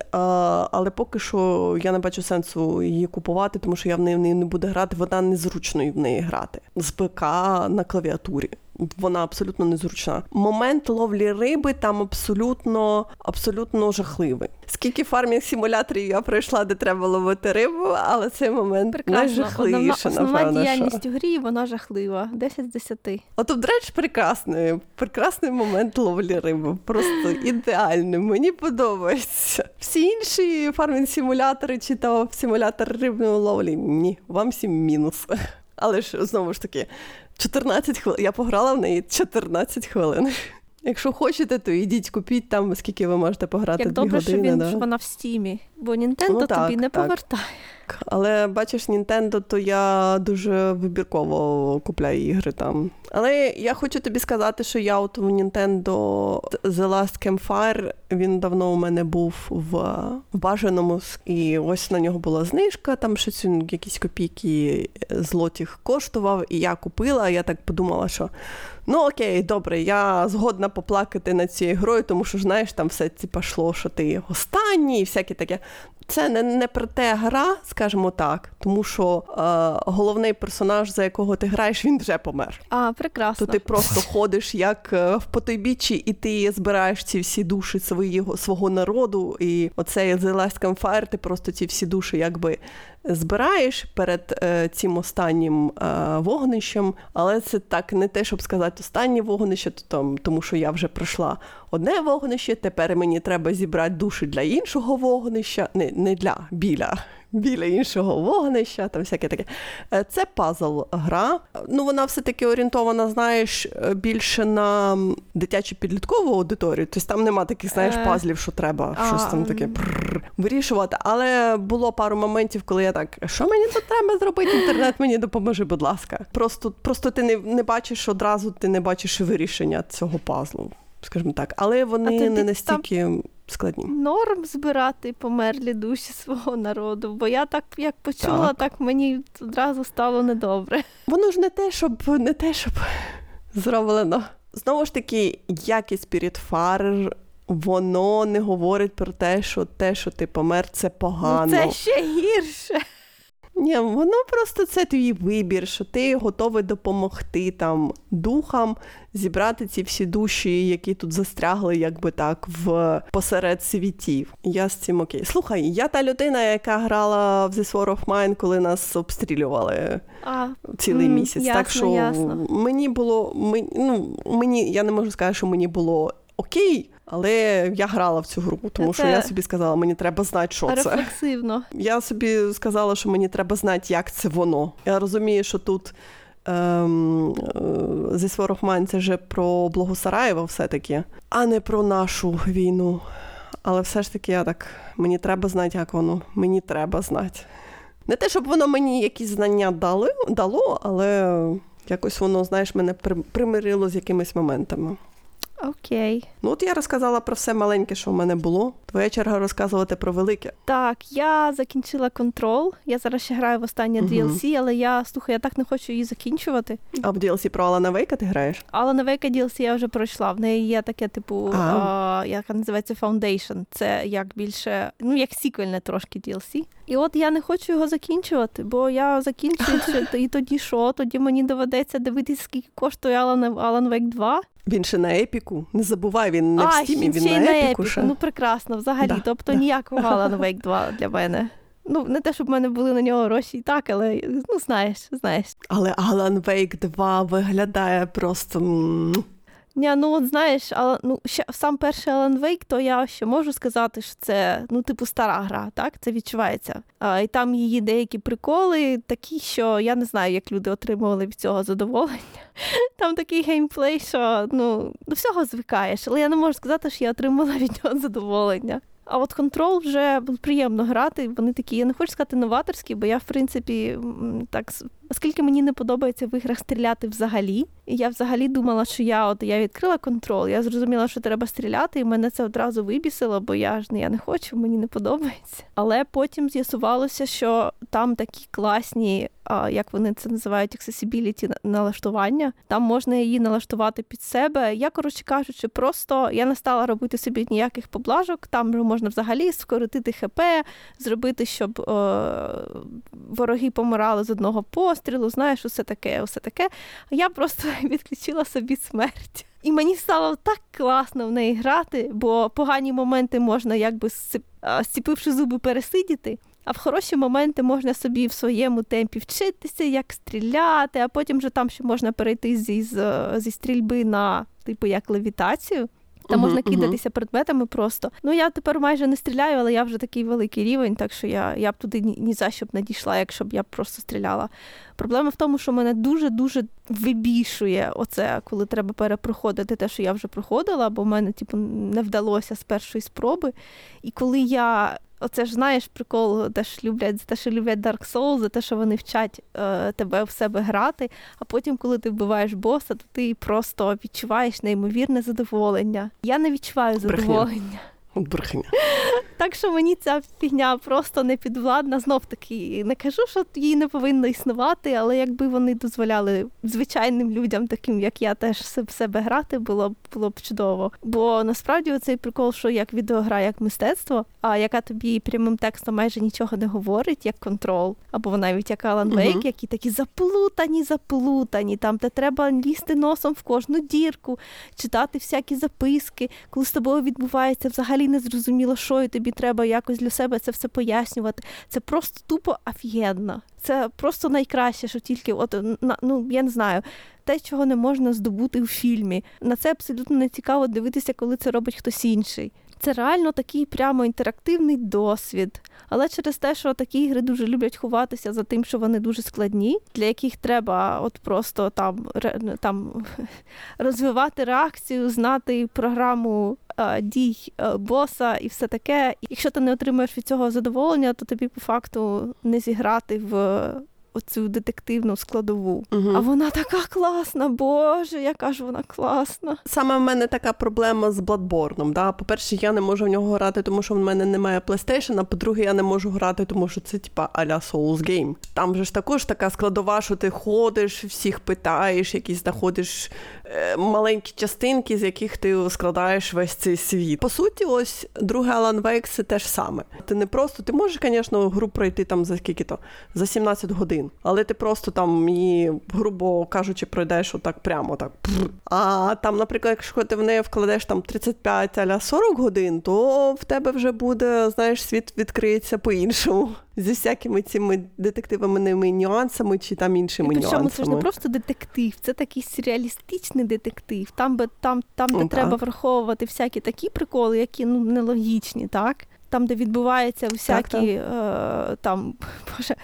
[SPEAKER 1] але поки що я не бачу сенсу її купувати, тому що я в неї не буду грати. Вона незручно в неї грати з ПК на клавіатурі. Вона абсолютно незручна. Момент ловлі риби там абсолютно абсолютно жахливий. Скільки фармінг симуляторів я пройшла, де треба ловити рибу, але цей момент найжахливіше,
[SPEAKER 2] Основна, основна діяльність що. у грі, вона жахлива. 10 з 10.
[SPEAKER 1] Ото, до речі, прекрасний, прекрасний момент ловлі риби. Просто ідеальний. Мені подобається. Всі інші фармінг симулятори чи то симулятор рибної ловлі. Ні, вам всім мінус. Але ж знову ж таки, 14 хвилин. Я пограла в неї 14 хвилин. Якщо хочете, то йдіть купіть там, скільки ви можете пограти.
[SPEAKER 2] Як
[SPEAKER 1] 2
[SPEAKER 2] добре,
[SPEAKER 1] години,
[SPEAKER 2] що він
[SPEAKER 1] да.
[SPEAKER 2] що вона в стімі, бо Нінтендо
[SPEAKER 1] ну,
[SPEAKER 2] тобі не
[SPEAKER 1] так.
[SPEAKER 2] повертає.
[SPEAKER 1] Але бачиш, Нінтендо, то я дуже вибірково купляю ігри там. Але я хочу тобі сказати, що я от в Nintendo The Last Campfire, він давно у мене був в, в бажаному, і ось на нього була знижка, там щось якісь копійки злотих коштував, і я купила, я так подумала, що ну окей, добре, я згодна поплакати над цією грою, тому що, знаєш, там все ці пішло, що ти останній, і всяке таке. Це не, не про те гра, скажімо так, тому що е, головний персонаж, за якого ти граєш, він вже помер.
[SPEAKER 2] А, прекрасно.
[SPEAKER 1] То ти просто ходиш як в потойбіччі, і ти збираєш ці всі душі свого, свого народу. І оцей The Last Campfire, ти просто ці всі душі якби збираєш перед е, цим останнім е, вогнищем. Але це так не те, щоб сказати останнє вогнище, то там, тому що я вже пройшла одне вогнище, тепер мені треба зібрати душі для іншого вогнища, не, не для біля. Біля іншого вогнища, там всяке таке. Це пазл-гра. Ну, вона все-таки орієнтована, знаєш, більше на дитячу підліткову аудиторію. Тобто там нема таких, знаєш, пазлів, що треба щось там таке вирішувати. Але було пару моментів, коли я так, що мені тут треба зробити? Інтернет мені допоможи, будь ласка. Просто просто ти не, не бачиш одразу, ти не бачиш вирішення цього пазлу, скажімо так. Але вони не настільки. Там... Складні.
[SPEAKER 2] Норм збирати померлі душі свого народу, бо я так як почула, так, так мені одразу стало недобре.
[SPEAKER 1] Воно ж не те, щоб не те, щоб зроблено. Знову ж таки, як і Spiritfarer, воно не говорить про те, що те, що ти помер, це погано.
[SPEAKER 2] Ну, Це ще гірше.
[SPEAKER 1] Ні, воно просто це твій вибір, що ти готовий допомогти там духам зібрати ці всі душі, які тут застрягли, якби так, в посеред світів. Я з цим окей. Слухай, я та людина, яка грала в The Sword of Mine, коли нас обстрілювали
[SPEAKER 2] а,
[SPEAKER 1] цілий місяць.
[SPEAKER 2] Ясно,
[SPEAKER 1] так що
[SPEAKER 2] ясно.
[SPEAKER 1] мені було мені, ну, мені, я не можу сказати, що мені було окей. Але я грала в цю гру, тому
[SPEAKER 2] це
[SPEAKER 1] що я собі сказала, мені треба знати, що
[SPEAKER 2] рефлексивно.
[SPEAKER 1] це.
[SPEAKER 2] Рефлексивно.
[SPEAKER 1] Я собі сказала, що мені треба знати, як це воно. Я розумію, що тут ем, зі Sword of це вже про Благосараєва все-таки, а не про нашу війну. Але все ж таки, я так, мені треба знати, як воно. Мені треба знати. Не те, щоб воно мені якісь знання дали, дало, але якось воно, знаєш, мене примирило з якимись моментами.
[SPEAKER 2] Окей.
[SPEAKER 1] Ну, от я розказала про все маленьке, що в мене було. Твоя черга розказувати про велике.
[SPEAKER 2] Так, я закінчила контрол. Я зараз ще граю в останнє
[SPEAKER 1] Мгм.
[SPEAKER 2] DLC, але я слухай, я так не хочу її закінчувати.
[SPEAKER 1] А в DLC про Алана Вейка ти граєш?
[SPEAKER 2] Але новейка DLC я вже пройшла. В неї є таке, типу,
[SPEAKER 1] а,
[SPEAKER 2] яка називається Foundation. Це як більше, ну як сіквельне трошки DLC. І от я не хочу його закінчувати, бо я закінчую (laughs) і тоді що? Тоді мені доведеться дивитися, скільки коштує Alan, Alan Wake 2.
[SPEAKER 1] Він ще на епіку. Не забувай, він не в
[SPEAKER 2] а,
[SPEAKER 1] стімі, він на епіку.
[SPEAKER 2] епіку.
[SPEAKER 1] ще.
[SPEAKER 2] Ну прекрасно, взагалі.
[SPEAKER 1] Да,
[SPEAKER 2] тобто
[SPEAKER 1] да.
[SPEAKER 2] ніякого (laughs) Alan Wake 2 для мене. Ну, не те, щоб в мене були на нього гроші і так, але ну знаєш, знаєш.
[SPEAKER 1] Але Alan Wake 2 виглядає просто.
[SPEAKER 2] Ні, ну от знаєш, але ну ще сам перший Alan Wake, то я ще можу сказати, що це ну, типу, стара гра, так? Це відчувається. А, і там її деякі приколи такі, що я не знаю, як люди отримували від цього задоволення. (laughs) Там такий геймплей, що ну до всього звикаєш, але я не можу сказати, що я отримала від нього задоволення. А от контрол вже приємно грати. Вони такі, я не хочу сказати новаторські, бо я, в принципі, так оскільки мені не подобається в іграх стріляти взагалі. І я взагалі думала, що я от я відкрила контрол, я зрозуміла, що треба стріляти, і мене це одразу вибісило, бо я ж я не хочу, мені не подобається. Але потім з'ясувалося, що там такі класні, як вони це називають, accessibility налаштування. Там можна її налаштувати під себе. Я, коротше кажучи, просто я не стала робити собі ніяких поблажок. Там можна взагалі скоротити ХП, зробити, щоб е, вороги помирали з одного пострілу. Знаєш, усе таке, усе таке. Я просто (laughs) відключила собі смерть. І мені стало так класно в неї грати, бо погані моменти можна, якби зціпивши зуби, пересидіти. А в хороші моменти можна собі в своєму темпі вчитися, як стріляти, а потім вже там ще можна перейти зі, зі стрільби на типу як левітацію. Там можна кидатися предметами просто. Ну я тепер майже не стріляю, але я вже такий великий рівень, так що я я б туди ні, ні за що б не дійшла, якщо б я просто стріляла. Проблема в тому, що мене дуже-дуже вибішує оце, коли треба перепроходити те, що я вже проходила, бо в мене типу, не вдалося з першої спроби. І коли я Оце ж знаєш прикол, те ж люблять те, що люблять Dark Souls, за те, що вони вчать е, тебе в себе грати. А потім, коли ти вбиваєш боса, то ти просто відчуваєш неймовірне задоволення. Я не відчуваю задоволення. Брехня.
[SPEAKER 1] Брехня.
[SPEAKER 2] Так що мені ця фігня просто не підвладна. Знов таки не кажу, що її не повинно існувати, але якби вони дозволяли звичайним людям, таким як я, теж в себе грати, було б було б чудово. Бо насправді оцей прикол, що як відеогра, як мистецтво, а яка тобі прямим текстом майже нічого не говорить, як контрол, або навіть як Alan Wake, uh-huh. які такі заплутані, заплутані, там де треба лізти носом в кожну дірку, читати всякі записки, коли з тобою відбувається взагалі не зрозуміло, що і тобі треба якось для себе це все пояснювати. Це просто тупо офігенно. Це просто найкраще, що тільки от ну я не знаю. Те, чого не можна здобути у фільмі. На це абсолютно не цікаво дивитися, коли це робить хтось інший. Це реально такий прямо інтерактивний досвід. Але через те, що такі ігри дуже люблять ховатися за тим, що вони дуже складні, для яких треба от просто там там (laughs) розвивати реакцію, знати програму дій боса і все таке. Якщо ти не отримуєш від цього задоволення, то тобі по факту не зіграти в оцю детективну складову. Угу. А вона така класна, Боже, яка ж вона класна.
[SPEAKER 1] Саме в мене така проблема з Bloodborne. Да? По-перше, я не можу в нього грати, тому що в мене немає PlayStation, а по-друге, я не можу грати, тому що це типа а-ля Souls Game. Там же ж також така складова, що ти ходиш, всіх питаєш, якісь знаходиш е, маленькі частинки, з яких ти складаєш весь цей світ. По суті, ось другий Alan Wake це те ж саме. Ти не просто, ти можеш, звісно, гру пройти там за скільки то за 17 годин але ти просто там її, грубо кажучи, пройдеш отак прямо так. А там, наприклад, якщо ти в неї вкладеш там 35 аля 40 годин, то в тебе вже буде, знаєш, світ відкриється по-іншому. Зі всякими цими детективами нюансами чи там іншими
[SPEAKER 2] І
[SPEAKER 1] нюансами.
[SPEAKER 2] Це ж не просто детектив, це такий сюрреалістичний детектив. Там, би, там, там де ну, треба враховувати всякі такі приколи, які ну нелогічні, так? Там, де відбуваються всякі так, так. Е, там (laughs) боже,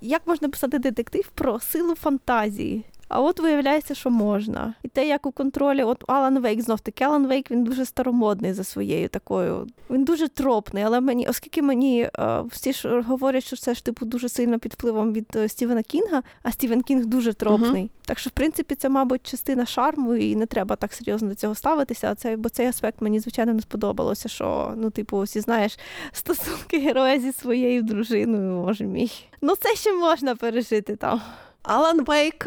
[SPEAKER 2] як можна писати детектив про силу фантазії? А от виявляється, що можна. І те, як у контролі, от Алан Вейк знов таки Алан Вейк він дуже старомодний за своєю такою. Він дуже тропний, але мені, оскільки мені е, всі ж говорять, що це ж типу дуже сильно під впливом від е, Стівена Кінга, а Стівен Кінг дуже тропний. Uh-huh. Так що, в принципі, це, мабуть, частина шарму, і не треба так серйозно до цього ставитися. Це, бо цей аспект мені звичайно не сподобалося. Що ну, типу, всі знаєш, стосунки героя зі своєю дружиною, може мій. Ну це ще можна пережити там.
[SPEAKER 1] Алан Вейк,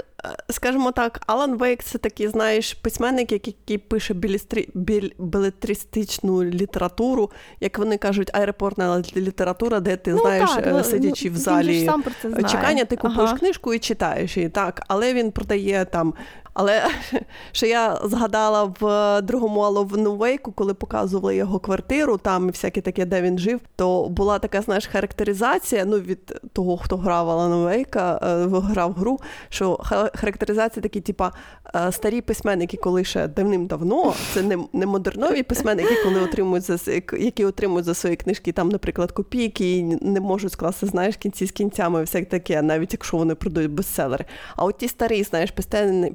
[SPEAKER 1] скажімо так, Алан Вейк це такий, знаєш, письменник, який пише білістри... білетристичну літературу, як вони кажуть, аеропортна література, де ти ну, знаєш, так, е, ну, сидячи в залі чекання, ти купуєш ага. книжку і читаєш її. Так, але він продає там але (laughs) що я згадала в другому Аловну Вейку, коли показували його квартиру, там і всяке таке, де він жив, то була така, знаєш, характеризація ну, від того, хто грав Алана Вейка, е, грав гру, що характеризації такі, типа е, старі письменники, коли ще давним-давно, це не не модернові письменники, коли отримують за які отримують за свої книжки, там, наприклад, копійки і не можуть скласти, знаєш, кінці з кінцями, все таке, навіть якщо вони продають бестселери. А от ті старі, знаєш,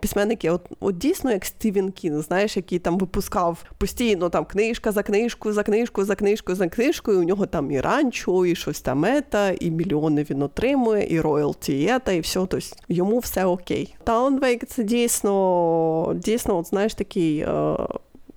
[SPEAKER 1] письменники, от, от дійсно, як Стівен Кін, знаєш, який там випускав постійно там книжка за книжку, за книжку, за книжкою, за книжкою. У нього там і ранчо, і щось там ета, і мільйони він отримує, і роялті і все. Тобто йому все окей. Алан Вейк це дійсно, дійсно, от знаєш, такий. Е,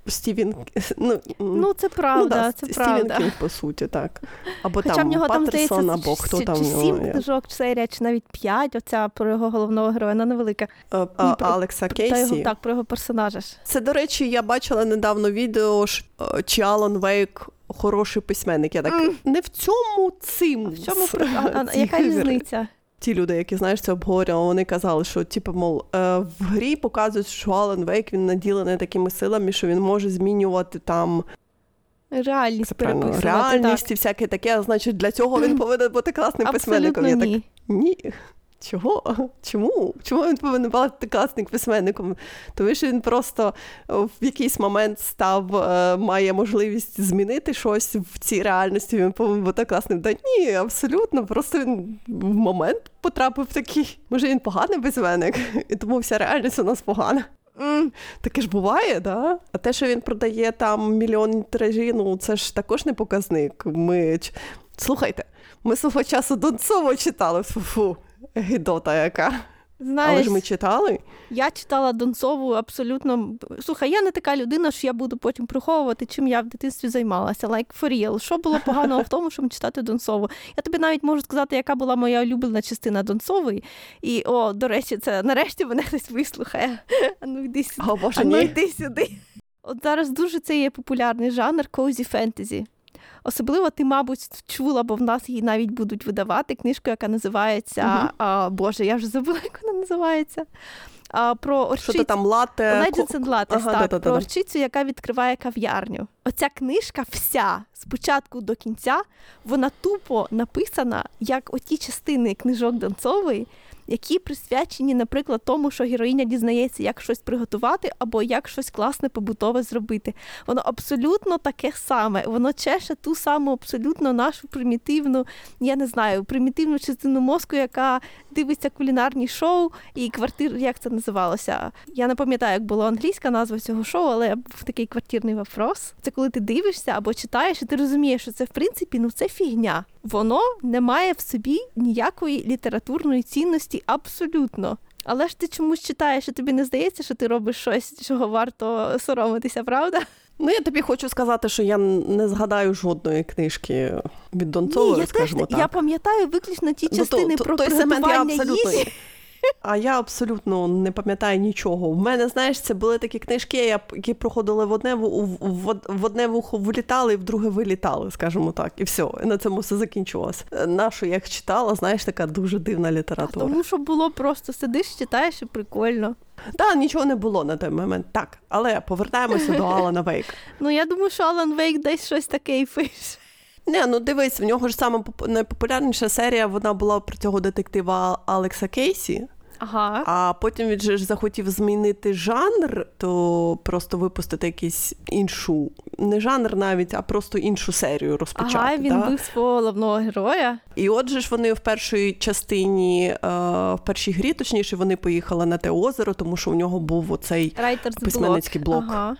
[SPEAKER 1] Стівен (laughs)
[SPEAKER 2] ну, ну це правда, ну, да, це
[SPEAKER 1] Стівен
[SPEAKER 2] правда.
[SPEAKER 1] Кінг, по суті, так. Або
[SPEAKER 2] Хоча
[SPEAKER 1] там
[SPEAKER 2] в нього
[SPEAKER 1] Паттерсон,
[SPEAKER 2] там,
[SPEAKER 1] або хто
[SPEAKER 2] чи,
[SPEAKER 1] там.
[SPEAKER 2] Чи сім книжок, серія, чи навіть п'ять, оця про його головного героя, вона невелика.
[SPEAKER 1] А, е, а, про, Алекса Кейсі.
[SPEAKER 2] Його, так, про його персонажа. ж.
[SPEAKER 1] Це, до речі, я бачила недавно відео, е, чи Алан Вейк хороший письменник. Я так, mm. не в цьому цим.
[SPEAKER 2] А в чому а, а, (laughs) яка різниця?
[SPEAKER 1] Ті люди, які знаєш, це обговорювали, вони казали, що типу, мол, е, в грі показують, що Алан Вейк він наділений такими силами, що він може змінювати там.
[SPEAKER 2] Реальність переписувати.
[SPEAKER 1] Реальність
[SPEAKER 2] так.
[SPEAKER 1] і всяке таке, значить, для цього він повинен бути класним
[SPEAKER 2] Абсолютно
[SPEAKER 1] письменником. Я так, Ні. Чого? (laughs) Чому? Чому він повинен бути класним письменником? Тому що він просто в якийсь момент став, е, має можливість змінити щось в цій реальності. Він повинен бути класним. Та ні, абсолютно. Просто він в момент потрапив такий. Може, він поганий письменник, і тому вся реальність у нас погана. Таке ж буває, да? А те, що він продає там мільйон тиражі, ну це ж також не показник. Ми Слухайте, ми свого часу Донцово читали. Фу-фу. Гідота яка.
[SPEAKER 2] Знаєш,
[SPEAKER 1] Але ж ми читали.
[SPEAKER 2] Я читала Донцову абсолютно. Слухай, я не така людина, що я буду потім приховувати, чим я в дитинстві займалася. Like for real. Що було поганого в тому, щоб читати Донцову? Я тобі навіть можу сказати, яка була моя улюблена частина Донцової. І, о, до речі, це нарешті мене хтось вислухає. А ну йди сюди.
[SPEAKER 1] О, Боже,
[SPEAKER 2] а ну
[SPEAKER 1] ні.
[SPEAKER 2] йди сюди. От зараз дуже це є популярний жанр коузі фентезі. Особливо ти, мабуть, чула, бо в нас її навіть будуть видавати книжку, яка називається uh-huh. а, Боже, я вже забула, як вона називається. А, Про орчицю.
[SPEAKER 1] Що там лате?
[SPEAKER 2] Legends and Lattes, ага, так, да, про орчицю, яка відкриває кав'ярню. Оця книжка вся спочатку до кінця, вона тупо написана як оті частини книжок Донцової, які присвячені, наприклад, тому, що героїня дізнається, як щось приготувати або як щось класне побутове зробити. Воно абсолютно таке саме. Воно чеше ту саму абсолютно нашу примітивну, я не знаю, примітивну частину мозку, яка дивиться кулінарні шоу і квартир, як це називалося. Я не пам'ятаю, як була англійська назва цього шоу, але був такий квартирний вопрос. Це коли ти дивишся або читаєш, і ти розумієш, що це в принципі ну це фігня. Воно не має в собі ніякої літературної цінності абсолютно. Але ж ти чомусь читаєш, і тобі не здається, що ти робиш щось, чого варто соромитися, правда?
[SPEAKER 1] Ну, я тобі хочу сказати, що я не згадаю жодної книжки від Донцової,
[SPEAKER 2] Ні, я
[SPEAKER 1] скажімо
[SPEAKER 2] теж,
[SPEAKER 1] так.
[SPEAKER 2] Я пам'ятаю виключно ті частини
[SPEAKER 1] ну, то,
[SPEAKER 2] про
[SPEAKER 1] той
[SPEAKER 2] приготування
[SPEAKER 1] я абсолютно...
[SPEAKER 2] їжі.
[SPEAKER 1] А я абсолютно не пам'ятаю нічого. В мене, знаєш, це були такі книжки, які проходили в одне в, в одне вухо влітали, і в друге вилітали, скажімо так, і все. І на цьому все закінчилось. Нашу я їх читала, знаєш, така дуже дивна література.
[SPEAKER 2] Тому що було просто сидиш, читаєш і прикольно.
[SPEAKER 1] Так, нічого не було на той момент. Так, але повертаємося до Алана Вейк. (laughs)
[SPEAKER 2] Ну я думаю, що Алан Вейк десь щось таке і пише.
[SPEAKER 1] Не, ну дивись, в нього ж саме найпопулярніша серія вона була про цього детектива Алекса Кейсі.
[SPEAKER 2] Ага.
[SPEAKER 1] А потім він же ж захотів змінити жанр, то просто випустити якийсь іншу, не жанр навіть, а просто іншу серію розпочати.
[SPEAKER 2] Ага, він
[SPEAKER 1] да?
[SPEAKER 2] бив свого головного героя.
[SPEAKER 1] І отже ж вони в першій частині, е, в першій грі, точніше, вони поїхали на те озеро, тому що у нього був оцей
[SPEAKER 2] Writer's
[SPEAKER 1] письменницький блок.
[SPEAKER 2] Ага.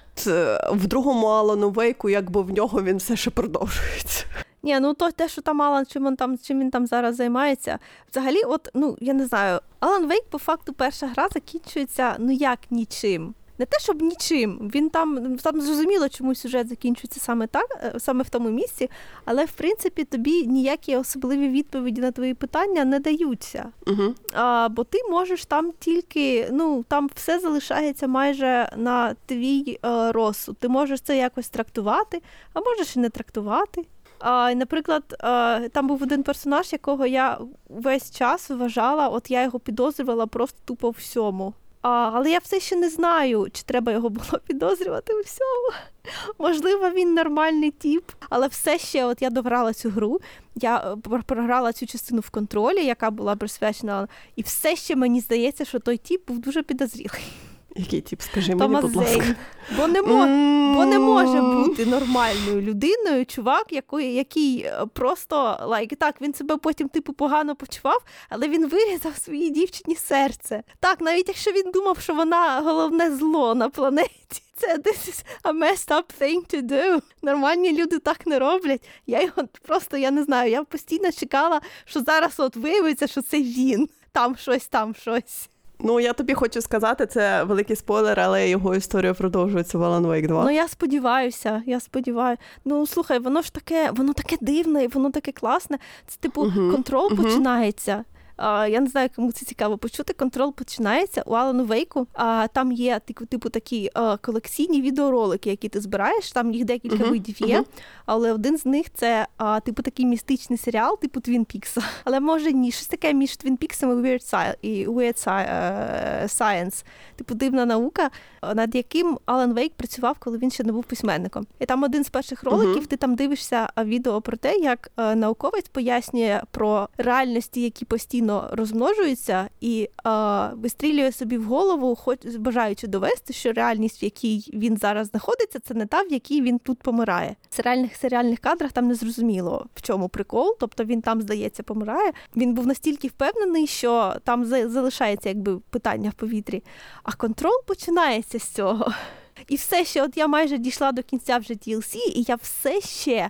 [SPEAKER 1] В другому Алану Вейку, якби в нього він все ще продовжується.
[SPEAKER 2] Ні, ну то те, що там Алан, чим він там чим він там зараз займається. Взагалі, от ну я не знаю, Алан Вейк по факту перша гра закінчується ну як нічим. Не те, щоб нічим. Він там там зрозуміло, чому сюжет закінчується саме так, е, саме в тому місці, але в принципі тобі ніякі особливі відповіді на твої питання не даються.
[SPEAKER 1] Угу.
[SPEAKER 2] А, Бо ти можеш там тільки, ну там все залишається майже на твій е, розсуд. Ти можеш це якось трактувати, а можеш і не трактувати. А, Наприклад, там був один персонаж, якого я весь час вважала, от я його підозрювала просто тупо всьому. А, Але я все ще не знаю, чи треба його було (laughs) підозрювати у всьому. Можливо, він нормальний тіп, але все ще, от я дограла цю гру, я е, програла цю частину в контролі, яка була присвячена, і все ще мені здається, що той тіп був дуже підозрілий.
[SPEAKER 1] Який тип, скажи мені, будь ласка. Зейн.
[SPEAKER 2] Бо не мо... бо не може бути нормальною людиною, чувак, який який е, просто лайк так, він себе потім типу погано почував, але він вирізав своїй дівчині серце. Так, навіть якщо він думав, що вона головне зло на планеті. (laughs) Це this is a messed up thing to do. Нормальні люди так не роблять. Я його просто я не знаю. Я постійно чекала, що зараз от виявиться, що це він. Там щось, там щось.
[SPEAKER 1] Ну, я тобі хочу сказати, це великий спойлер, але його історія продовжується в Alan Wake 2.
[SPEAKER 2] Ну, я сподіваюся, я сподіваюся. Ну, слухай, воно ж таке, воно таке дивне, воно таке класне. Це, типу, uh-huh. контрол uh-huh. починається. Я не знаю, кому це цікаво почути. Контрол починається у Алану Вейку. А там є типу, типу такі колекційні відеоролики, які ти збираєш. Там їх декілька uh-huh. видів є. Але один з них це типу такий містичний серіал, типу Твін Пікса. (laughs) Але може ні, щось таке між Твін Піксом і Weird Sci- і Weird е, Science. Типу дивна наука, над яким Алан Вейк працював, коли він ще не був письменником. І там один з перших роликів, ти там дивишся відео про те, як е, науковець пояснює про реальності, які постійно постійно розмножується і е, вистрілює собі в голову, хоч бажаючи довести, що реальність, в якій він зараз знаходиться, це не та, в якій він тут помирає. В серіальних серіальних кадрах там не зрозуміло, в чому прикол. Тобто він там, здається, помирає. Він був настільки впевнений, що там залишається якби питання в повітрі. А контрол починається з цього. І все ще, от я майже дійшла до кінця вже DLC, і я все ще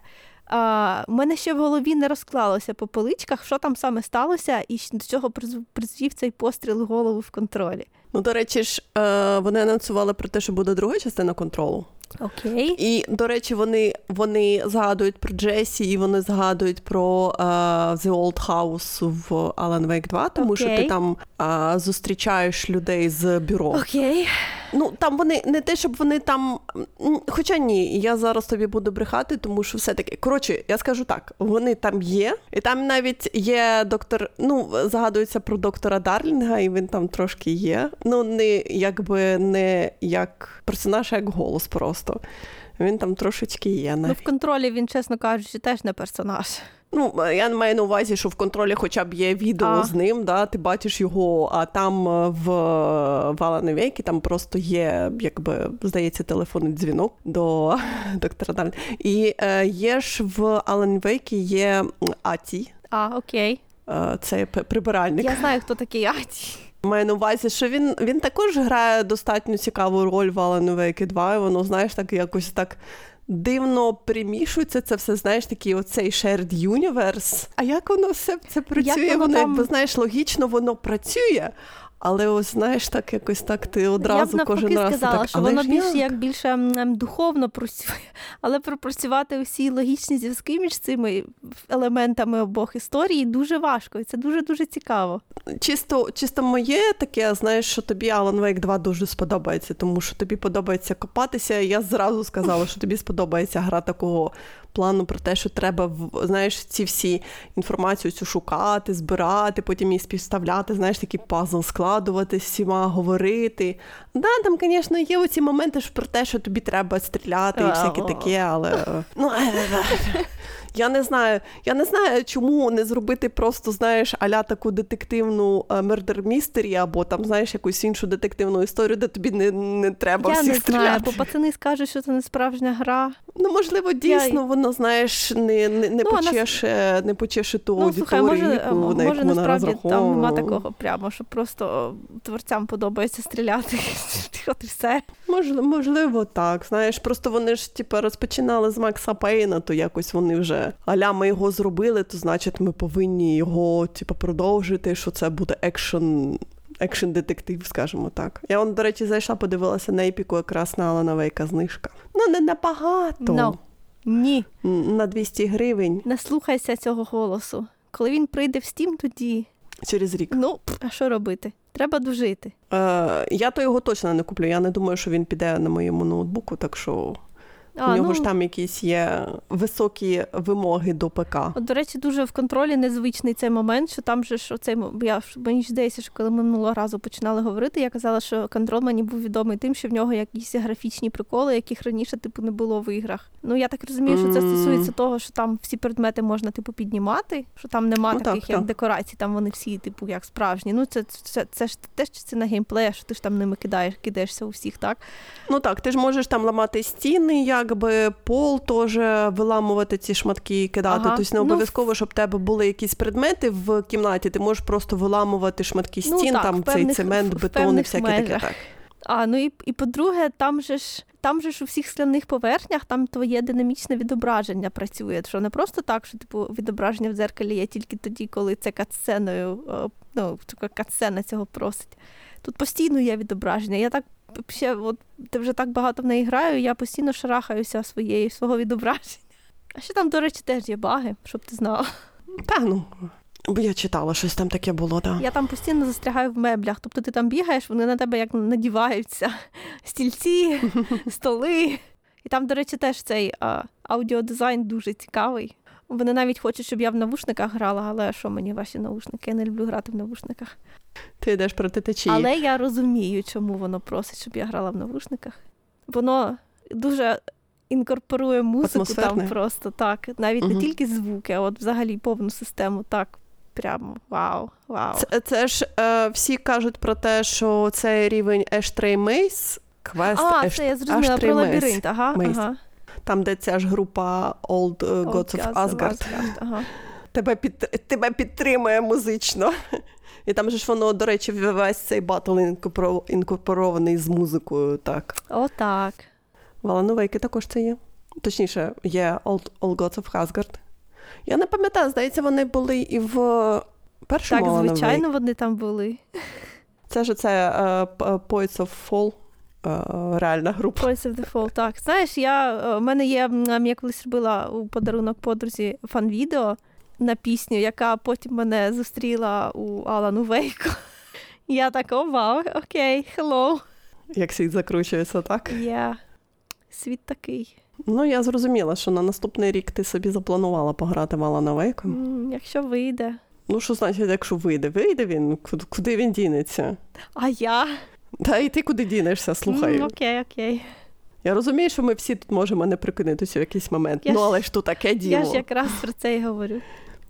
[SPEAKER 2] а, У мене ще в голові не розклалося по поличках, що там саме сталося, і до чого призвів цей постріл голову в контролі.
[SPEAKER 1] Ну, до речі, ж е, вони анонсували про те, що буде друга частина контролу.
[SPEAKER 2] Окей.
[SPEAKER 1] І, до речі, вони вони згадують про Джесі, і вони згадують про uh, The Old House в Alan Wake 2, тому okay. що ти там uh, зустрічаєш людей з бюро.
[SPEAKER 2] Окей.
[SPEAKER 1] Ну там вони не те, щоб вони там. Хоча ні, я зараз тобі буду брехати, тому що все-таки. Коротше, я скажу так: вони там є, і там навіть є доктор. Ну, згадується про доктора Дарлінга, і він там трошки є. Ну, не якби не як персонаж, а як голос просто. Він там трошечки є.
[SPEAKER 2] Навіть. Ну, в контролі він, чесно кажучи, теж не персонаж.
[SPEAKER 1] Ну, я маю на увазі, що в контролі хоча б є відео а. з ним, да, ти бачиш його, а там е, в Валаневейкі там просто є, якби, здається, телефонний дзвінок до (laughs) доктора Дарлі. І е, є ж в Алан Вейкі є Аті.
[SPEAKER 2] А, окей.
[SPEAKER 1] Е, це прибиральник.
[SPEAKER 2] Я знаю, хто такий Аті.
[SPEAKER 1] Маю на увазі, що він він також грає достатньо цікаву роль в Alan Wake 2, і воно, знаєш, так якось так дивно примішується це все, знаєш, такий оцей shared universe. А як воно все це працює? Як воно, воно там... якби знаєш, логічно воно працює. Але ось знаєш, так якось так ти одразу
[SPEAKER 2] Я б
[SPEAKER 1] кожен раз
[SPEAKER 2] сказала,
[SPEAKER 1] так,
[SPEAKER 2] що воно більше як більше духовно працює, але пропрацювати усі логічні зв'язки між цими елементами обох історії дуже важко, і це дуже дуже цікаво.
[SPEAKER 1] Чисто чисто моє таке, знаєш, що тобі Alan Wake 2 дуже сподобається, тому що тобі подобається копатися. Я зразу сказала, що тобі сподобається гра такого плану про те, що треба знаєш, ці всі інформацію цю шукати, збирати, потім її співставляти, знаєш, такий пазл складувати з всіма, говорити. Да, Там, звісно, є оці моменти про те, що тобі треба стріляти і всяке таке, але ну. (laughs) Я не знаю, я не знаю, чому не зробити просто, знаєш, аля таку детективну мердер містері, або там, знаєш, якусь іншу детективну історію, де тобі не не треба
[SPEAKER 2] я
[SPEAKER 1] всіх
[SPEAKER 2] не
[SPEAKER 1] стріляти.
[SPEAKER 2] знаю, бо пацани скажуть, що це не справжня гра.
[SPEAKER 1] Ну, можливо, дійсно, я... воно, знаєш, не не, не, ну, почеше, вона... не почеше ту ну, аудиторію,
[SPEAKER 2] слухай, може,
[SPEAKER 1] яку,
[SPEAKER 2] може,
[SPEAKER 1] на яку вона
[SPEAKER 2] насправді там нема такого прямо, що просто творцям подобається стріляти. (laughs) От і все.
[SPEAKER 1] Можливо, можливо, так. Знаєш, просто вони ж типу, розпочинали з Макса Пейна, то якось вони вже аля ми його зробили, то значить ми повинні його типу, продовжити, що це буде екшен. Екшн детектив, скажімо так. Я он, до речі, зайшла, подивилася на епіку якраз на Алана Вейка знижка. Ну, не набагато.
[SPEAKER 2] No. Ні.
[SPEAKER 1] На 200 гривень.
[SPEAKER 2] Не слухайся цього голосу. Коли він прийде в стім, тоді.
[SPEAKER 1] Через рік.
[SPEAKER 2] Ну, а що робити? Треба дожити.
[SPEAKER 1] Е, Я то його точно не куплю. Я не думаю, що він піде на моєму ноутбуку, так що А, У нього ну, ж там якісь є високі вимоги до ПК.
[SPEAKER 2] От, До речі, дуже в контролі незвичний цей момент, що там же ж оцей я мені ж здається, що коли ми минулого разу починали говорити, я казала, що контроль мені був відомий тим, що в нього якісь графічні приколи, яких раніше типу не було в іграх. Ну я так розумію, що це стосується того, що там всі предмети можна типу піднімати, що там нема ну, таких так, як так. декорацій, там вони всі, типу, як справжні. Ну це це, це, це ж теж частина геймплея, що ти ж там ними кидаєш, кидаєшся у всіх, так?
[SPEAKER 1] Ну так, ти ж можеш там ламати стіни, якби пол теж виламувати ці шматки і кидати. Ага. Тобто не ну, обов'язково, щоб в тебе були якісь предмети в кімнаті, ти можеш просто виламувати шматки ну, стін, ну, так, там цей цемент, бетон і всяке таке. так.
[SPEAKER 2] А ну і і по-друге, там же ж там же ж у всіх скляних поверхнях там твоє динамічне відображення працює. Що не просто так, що типу відображення в дзеркалі є тільки тоді, коли це катсценою, ну катсцена цього просить. Тут постійно є відображення. Я так ще, от ти вже так багато в неї граю, я постійно шарахаюся своєї свого відображення. А ще там, до речі, теж є баги, щоб ти знала.
[SPEAKER 1] Та ну. Бо я читала, щось там таке було, так.
[SPEAKER 2] Я там постійно застрягаю в меблях. Тобто ти там бігаєш, вони на тебе як надіваються. Стільці, (laughs) столи. І там, до речі, теж цей а, аудіодизайн дуже цікавий. Вони навіть хочуть, щоб я в навушниках грала, але що мені ваші навушники? Я не люблю грати в навушниках.
[SPEAKER 1] Ти йдеш проти течії.
[SPEAKER 2] Але я розумію, чому воно просить, щоб я грала в навушниках. Воно дуже інкорпорує музику там просто так. Навіть угу. не тільки звуки, а от взагалі повну систему. Так, прямо вау. вау.
[SPEAKER 1] Це, це ж е, всі кажуть про те, що цей рівень Ashtray Maze, квест
[SPEAKER 2] А, Ash, це я зрозуміла про лабіринт. Ага, ага.
[SPEAKER 1] Там, де ця ж група Old, Old Gods of Asgard. Asgard. Ага. Тебе під, тебе підтримує музично. І там же ж воно, до речі, весь цей батл інкорпорований з музикою. так.
[SPEAKER 2] О, так.
[SPEAKER 1] В Алан Вейкі також це є. Точніше, є Old, Old Gods of Asgard. Я не пам'ятаю, здається, вони були і в першому
[SPEAKER 2] Так, звичайно, вони там були.
[SPEAKER 1] Це ж це uh, Poets of Fall. Uh, реальна група.
[SPEAKER 2] Poets of the Fall, так. Знаєш, я, у мене є, я колись робила у подарунок подрузі фан-відео, на пісню, яка потім мене зустріла у Алану Вейку. (laughs) Я так, о, вау, окей, hello.
[SPEAKER 1] Як світ закручується, так?
[SPEAKER 2] Yeah. Світ такий.
[SPEAKER 1] Ну, я зрозуміла, що на наступний рік ти собі запланувала пограти в Алана Вейка.
[SPEAKER 2] Mm, якщо вийде.
[SPEAKER 1] Ну, що значить, якщо вийде? Вийде він, куди він дінеться?
[SPEAKER 2] А я?
[SPEAKER 1] Та і ти куди дінешся, слухай.
[SPEAKER 2] Mm, окей, окей.
[SPEAKER 1] Я розумію, що ми всі тут можемо не прикинутися в якийсь момент. Я ну, але ж тут таке діло.
[SPEAKER 2] Я ж якраз про це і говорю.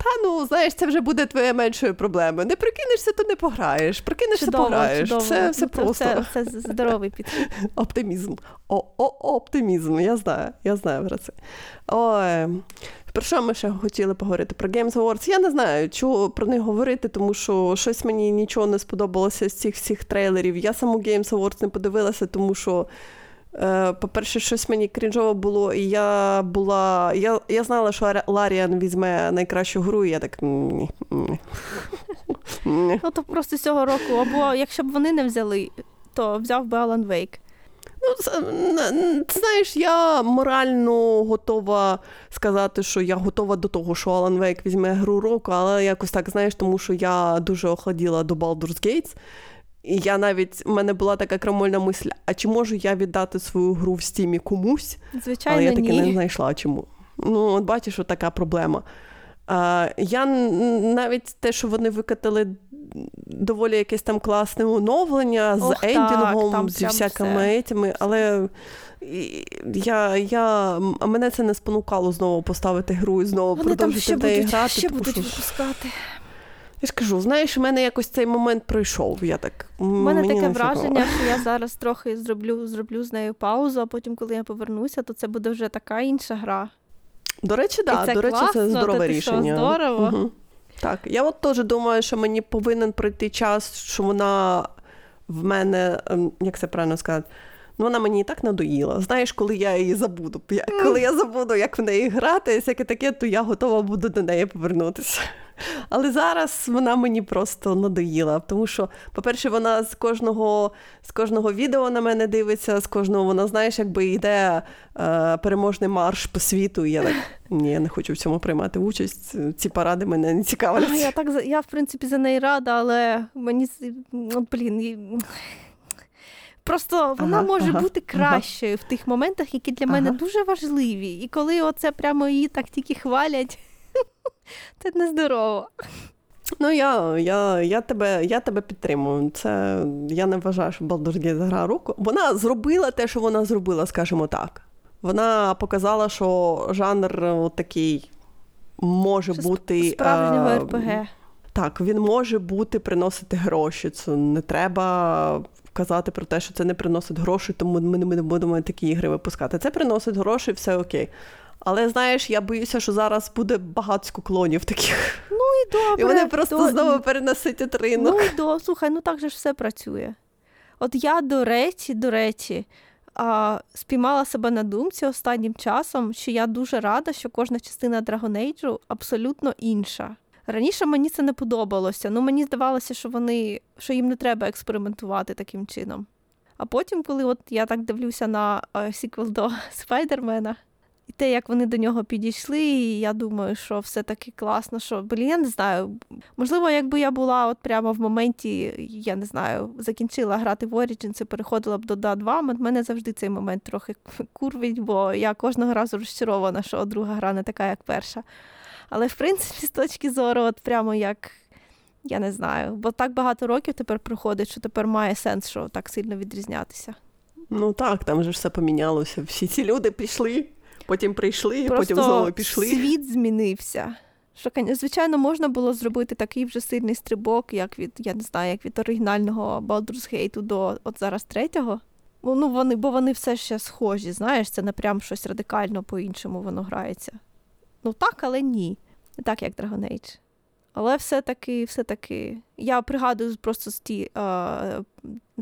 [SPEAKER 1] Та ну, знаєш, це вже буде твоєю меншою проблемою. Не прикинешся, то не пограєш. Прикинешся, чудово, пограєш. Чудово. Це все ну, просто.
[SPEAKER 2] Це, це здоровий підхід. (laughs)
[SPEAKER 1] Оптимізм. О, о, Оптимізм. Я знаю, я знаю про це. Ой. Про що ми ще хотіли поговорити? Про Games Awards? Я не знаю, чого про них говорити, тому що щось мені нічого не сподобалося з цих всіх трейлерів. Я саму Games Awards не подивилася, тому що по-перше, щось мені крінжово було, і я була. Я я знала, що Ларіан візьме найкращу гру, і я так. ні, (laughs) ні.
[SPEAKER 2] Ну, то просто цього року, або якщо б вони не взяли, то взяв би Алан Вейк.
[SPEAKER 1] Ну, знаєш, я морально готова сказати, що я готова до того, що Алан Вейк візьме гру року, але якось так, знаєш, тому що я дуже охладіла до Baldur's Gates. І я навіть в мене була така крамольна мисль: а чи можу я віддати свою гру в стімі комусь?
[SPEAKER 2] Звичайно,
[SPEAKER 1] Але я таки
[SPEAKER 2] ні.
[SPEAKER 1] не знайшла чому. Ну, от бачиш, що така проблема. А, Я навіть те, що вони викатали доволі якесь там класне оновлення з Ох, ендінгом, так, зі всякими етями, але я, я, мене це не спонукало знову поставити гру і знову
[SPEAKER 2] вони
[SPEAKER 1] продовжити
[SPEAKER 2] в неї грати. Ще будуть випускати.
[SPEAKER 1] Я ж кажу, знаєш, у мене якось цей момент пройшов. Я так,
[SPEAKER 2] У мене таке враження, (laughs) що я зараз трохи зроблю зроблю з нею паузу, а потім, коли я повернуся, то це буде вже така інша гра.
[SPEAKER 1] До речі, да, до речі, класно, це здорове рішення.
[SPEAKER 2] Що, здорово.
[SPEAKER 1] Угу. Так, я от теж думаю, що мені повинен пройти час, що вона в мене, ем, як це правильно сказати, ну вона мені і так надоїла. Знаєш, коли я її забуду. Коли я забуду, як в неї грати, всяке таке, то я готова буду до неї повернутися. Але зараз вона мені просто надоїла. Тому що, по-перше, вона з кожного з кожного відео на мене дивиться, з кожного вона, знаєш, якби йде е, переможний марш по світу. І я так ні, я не хочу в цьому приймати участь. Ці паради мене не цікавлять.
[SPEAKER 2] Я так я, в принципі, за неї рада, але мені от, блін. Просто вона ага, може ага, бути кращою ага. в тих моментах, які для мене дуже важливі. І коли оце прямо її так тільки хвалять, це нездорово.
[SPEAKER 1] Ну, я я, я, тебе я тебе підтримую. Це Я не вважаю, що Baldur's Gate гра руку. Вона зробила те, що вона зробила, скажімо так. Вона показала, що жанр такий може що бути.
[SPEAKER 2] Справжнього а, РПГ.
[SPEAKER 1] Так, він може бути приносити гроші. Це не треба казати про те, що це не приносить гроші, тому ми не будемо такі ігри випускати. Це приносить гроші, все окей. Але знаєш, я боюся, що зараз буде багатсько клонів таких.
[SPEAKER 2] Ну і добре.
[SPEAKER 1] І вони просто до... знову переносять ринок.
[SPEAKER 2] Ну і до... слухай, ну так же ж все працює. От я, до речі, до речі, а, спіймала себе на думці останнім часом, що я дуже рада, що кожна частина Dragon Age абсолютно інша. Раніше мені це не подобалося, ну мені здавалося, що вони що їм не треба експериментувати таким чином. А потім, коли от я так дивлюся на сіквел до (laughs) Спайдермена, і те, як вони до нього підійшли, і я думаю, що все таки класно, що блін, я не знаю. Можливо, якби я була от прямо в моменті, я не знаю, закінчила грати в Origins і переходила б до da 2 мене завжди цей момент трохи (laughs) курвить, бо я кожного разу розчарована, що друга гра не така, як перша. Але в принципі, з точки зору, от прямо як. Я не знаю, бо так багато років тепер проходить, що тепер має сенс, що так сильно відрізнятися.
[SPEAKER 1] Ну так, там же все помінялося. Всі ці люди пішли, потім прийшли, Просто потім знову пішли.
[SPEAKER 2] Світ змінився. Що, звичайно, можна було зробити такий вже сильний стрибок, як від, я не знаю, як від оригінального Baldur's Gate до от зараз третього. Ну, вони, Бо вони все ще схожі, знаєш, це не прям щось радикально по-іншому воно грається. Ну так, але ні. Не так, як Dragon Age. Але все-таки, все-таки, я пригадую просто з ті, а,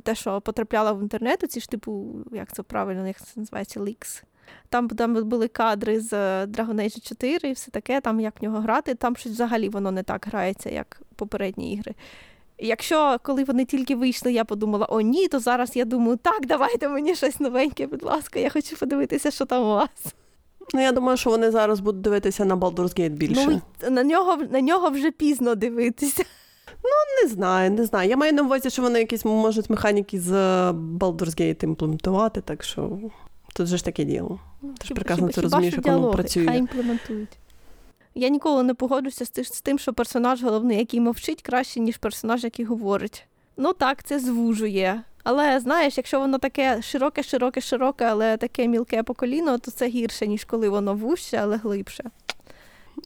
[SPEAKER 2] те, що потрапляла в інтернет, ці ж типу, як це правильно, як це називається, лікс. Там там були кадри з Dragon Age 4 і все таке, там як в нього грати, там щось взагалі воно не так грається, як попередні ігри. Якщо коли вони тільки вийшли, я подумала, о, ні, то зараз я думаю, так, давайте мені щось новеньке, будь ласка, я хочу подивитися, що там у вас.
[SPEAKER 1] Ну, я думаю, що вони зараз будуть дивитися на Baldur's Gate більше.
[SPEAKER 2] Ну, На нього на нього вже пізно дивитися.
[SPEAKER 1] Ну, не знаю, не знаю. Я маю на увазі, що вони якісь можуть механіки з Baldur's Gate імплементувати, так що тут же ж таке діло.
[SPEAKER 2] Ну, Ти ж прекрасно це розумієш, як воно працює. Хай імплементують. Я ніколи не погоджуся з тим, що персонаж головний, який мовчить, краще, ніж персонаж, який говорить. Ну так, це звужує. Але знаєш, якщо воно таке широке, широке, широке, але таке мілке по коліно, то це гірше, ніж коли воно вужче, але глибше.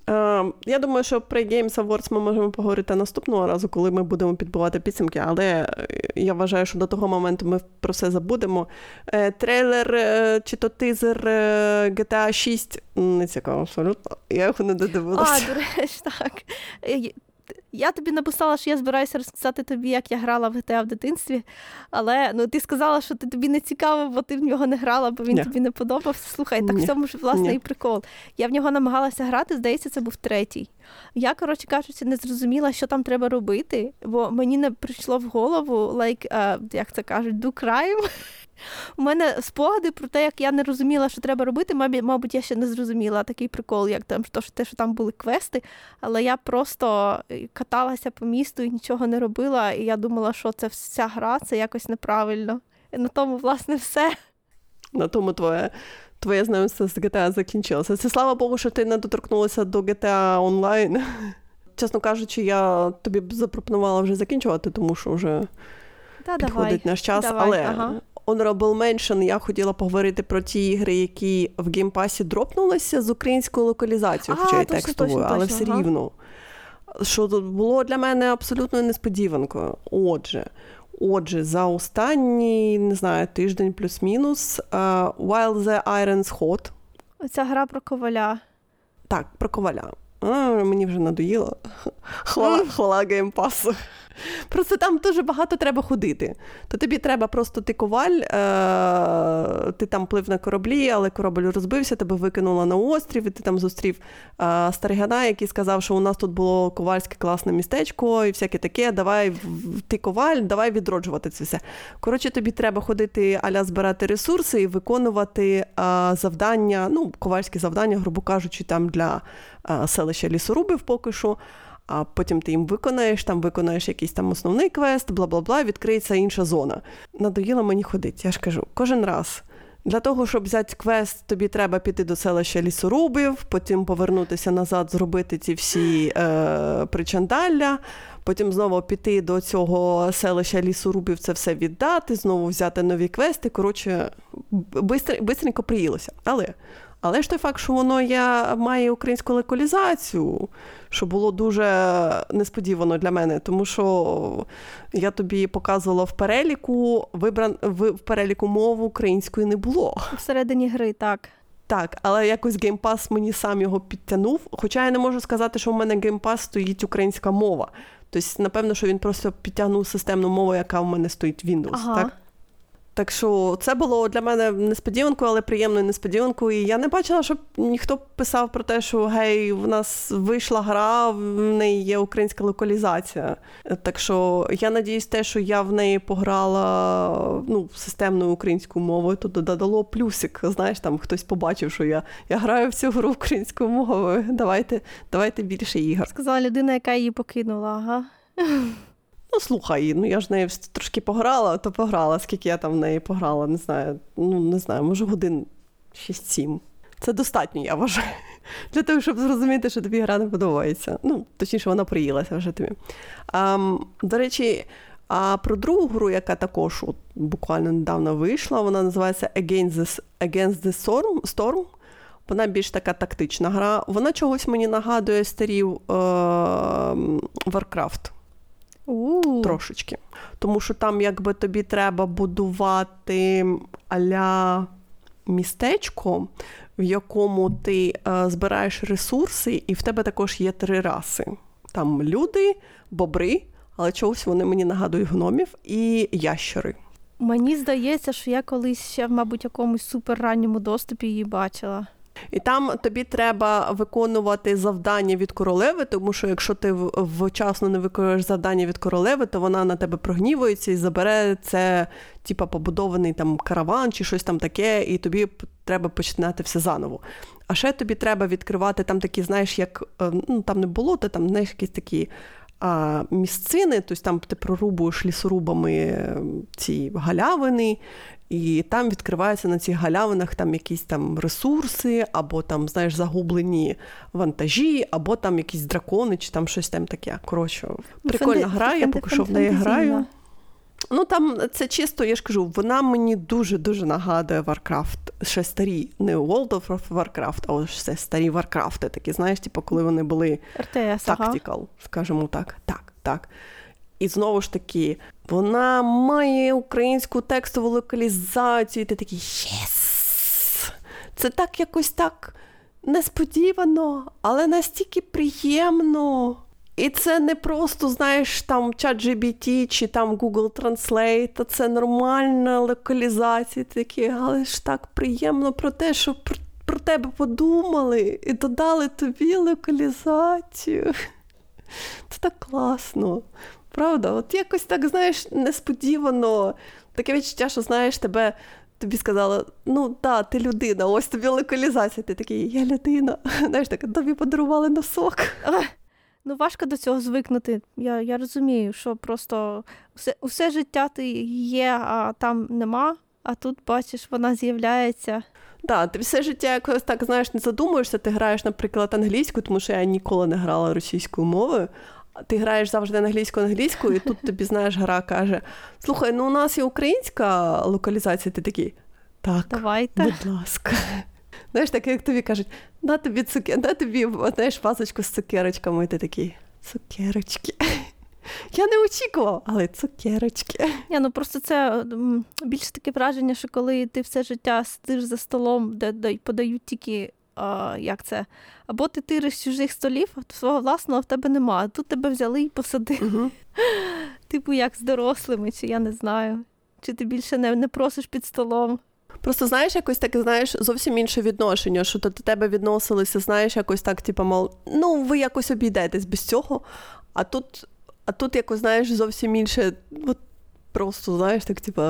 [SPEAKER 1] Uh, я думаю, що про Games Awards ми можемо поговорити наступного разу, коли ми будемо підбивати підсумки, але е, я вважаю, що до того моменту ми про все забудемо. Е, трейлер е, чи то тизер GTA 6 не цікаво абсолютно. Я його не додивилася.
[SPEAKER 2] А, до речі, так. Я тобі написала, що я збираюся розказати тобі, як я грала в GTA в дитинстві, але ну ти сказала, що ти тобі не цікаво, бо ти в нього не грала, бо він Ні. тобі не подобався. Слухай, так Ні. в цьому ж власне Ні. і прикол. Я в нього намагалася грати, здається, це був третій. Я, коротше кажучи, не зрозуміла, що там треба робити, бо мені не прийшло в голову, like, uh, як це кажуть, do crime. У мене спогади про те, як я не розуміла, що треба робити. Мабуть, я ще не зрозуміла такий прикол, як там то, те, що там були квести. Але я просто е, каталася по місту і нічого не робила. І я думала, що це вся гра, це якось неправильно. І на тому, власне, все.
[SPEAKER 1] На тому твоє. Твоє знайомство з GTA закінчилося. Це слава Богу, що ти не доторкнулася до GTA онлайн. (laughs) Чесно кажучи, я тобі б запропонувала вже закінчувати, тому що вже
[SPEAKER 2] Та,
[SPEAKER 1] підходить
[SPEAKER 2] давай,
[SPEAKER 1] наш час.
[SPEAKER 2] Давай,
[SPEAKER 1] Але
[SPEAKER 2] ага.
[SPEAKER 1] Honorable Mention, я хотіла поговорити про ті ігри, які в геймпасі дропнулися з українською локалізацією, хоча й текстовою, точно, але все ага. рівно. Що тут було для мене абсолютно несподіванкою. Отже, отже, за останній, не знаю, тиждень плюс-мінус, uh, While the Iron's Hot.
[SPEAKER 2] Оця гра про коваля.
[SPEAKER 1] Так, про коваля. А, Мені вже надоїло. Хвала, хвала геймпасу. Просто там дуже багато треба ходити. То тобі треба просто ти коваль, е- ти там плив на кораблі, але корабль розбився, тебе викинуло на острів, і ти там зустрів е- старигана, який сказав, що у нас тут було ковальське класне містечко і всяке таке. Давай ти коваль, давай відроджувати це все. Коротше, тобі треба ходити, аля збирати ресурси і виконувати е- завдання, ну, ковальські завдання, грубо кажучи, там для е, селища лісорубів поки що. А потім ти їм виконаєш, там виконаєш якийсь там основний квест, бла бла бла, відкриється інша зона. Надоїло мені ходити, я ж кажу, кожен раз. Для того, щоб взяти квест, тобі треба піти до селища лісорубів, потім повернутися назад, зробити ці всі е, причандалля, потім знову піти до цього селища лісорубів, це все віддати, знову взяти нові квести. Коротше, бистренько приїлося. Але але ж той факт, що воно є, має українську локалізацію, що було дуже несподівано для мене, тому що я тобі показувала в переліку, вибран в переліку мову української не було.
[SPEAKER 2] Всередині гри, так.
[SPEAKER 1] Так, але якось геймпас мені сам його підтягнув. Хоча я не можу сказати, що в мене геймпас стоїть українська мова. Тобто, напевно, що він просто підтягнув системну мову, яка в мене стоїть Windows. Ага. так? Так що це було для мене несподіванкою, але приємною несподіванкою. І я не бачила, щоб ніхто писав про те, що гей, в нас вийшла гра, в неї є українська локалізація. Так що я надіюсь, те, що я в неї пограла ну, системною українською мовою, то додало плюсик. Знаєш, там хтось побачив, що я я граю в цю гру українською мовою. Давайте, давайте більше ігор.
[SPEAKER 2] Сказала людина, яка її покинула, ага.
[SPEAKER 1] Ну, слухай, ну я ж нею трошки пограла, то пограла. Скільки я там в неї пограла, не знаю. Ну, не знаю, може годин 6-7. Це достатньо, я вважаю. (laughs) Для того, щоб зрозуміти, що тобі гра не подобається. Ну, точніше, вона приїлася вже тобі. А, До речі, а про другу гру, яка також от, буквально недавно вийшла, вона називається Against the, Against the Storm. Storm. Вона більш така тактична гра. Вона чогось мені нагадує старів е- Warcraft. Трошечки. Тому що там, якби тобі треба будувати аля містечко, в якому ти е, збираєш ресурси, і в тебе також є три раси. Там люди, бобри, але чогось вони мені нагадують гномів і ящери.
[SPEAKER 2] Мені здається, що я колись ще, мабуть, в якомусь суперранньому доступі її бачила.
[SPEAKER 1] І там тобі треба виконувати завдання від королеви, тому що якщо ти вчасно не виконуєш завдання від королеви, то вона на тебе прогнівується і забере це, типа, побудований там караван чи щось там таке, і тобі треба починати все заново. А ще тобі треба відкривати там такі, знаєш, як е, ну там не було, то там знаєш, якісь такі. А місцини, тобто там ти прорубуєш лісорубами ці галявини, і там відкриваються на цих галявинах там якісь там ресурси, або там, знаєш, загублені вантажі, або там якісь дракони, чи там щось там таке. Коротше, ну, прикольна Фанди... гра, я поки що в неї граю. Ну там це чисто, я ж кажу, вона мені дуже-дуже нагадує Warcraft. Ще старі, не World of Warcraft, а все старі Warcraft, такі, знаєш, типу, коли вони були
[SPEAKER 2] RTS,
[SPEAKER 1] tactical, ага. скажімо так. Так, так. І знову ж таки, вона має українську текстову локалізацію, і ти такий єс! Це так якось так несподівано, але настільки приємно. І це не просто, знаєш, там ChatGPT чи там Google Translate, а це нормальна локалізація, такі, але ж так приємно про те, що про, про тебе подумали і додали тобі локалізацію. (laughs) Це так класно. Правда, от якось так, знаєш, несподівано таке відчуття, що знаєш, тебе тобі сказали, ну так, ти людина, ось тобі локалізація. Ти такий, я людина. (laughs) Знаєш, так, тобі подарували носок.
[SPEAKER 2] Ну, важко до цього звикнути. Я я розумію, що просто все, усе життя ти є, а там нема, а тут бачиш, вона з'являється.
[SPEAKER 1] Так, ти все життя якось так знаєш, не задумуєшся, ти граєш, наприклад, англійську, тому що я ніколи не грала російською мовою ти граєш завжди англійською англійською, і тут тобі знаєш, гра каже: Слухай, ну у нас є українська локалізація, ти такий. Так,
[SPEAKER 2] Давайте.
[SPEAKER 1] будь ласка. Знаєш, так як тобі кажуть, на тобі цуке, на тобі знаєш, пасочку з цукерочками, і ти такий цукерочки. (laughs) Я не очікував, але цукерочки.
[SPEAKER 2] Ні, ну просто це більше таке враження, що коли ти все життя сидиш за столом, де подають тільки а, як це? Або ти тириш чужих столів, а свого власного в тебе немає. Тут тебе взяли і посадили. Угу. (laughs) Типу, як з дорослими, чи я не знаю. Чи ти більше не, не просиш під столом?
[SPEAKER 1] Просто знаєш, якось таке, знаєш, зовсім інше відношення, що до тебе відносилися, знаєш, якось так, типу, мол, ну, ви якось обійдетесь без цього. А тут, а тут якось, знаєш, зовсім інше, от просто, знаєш, так, типу.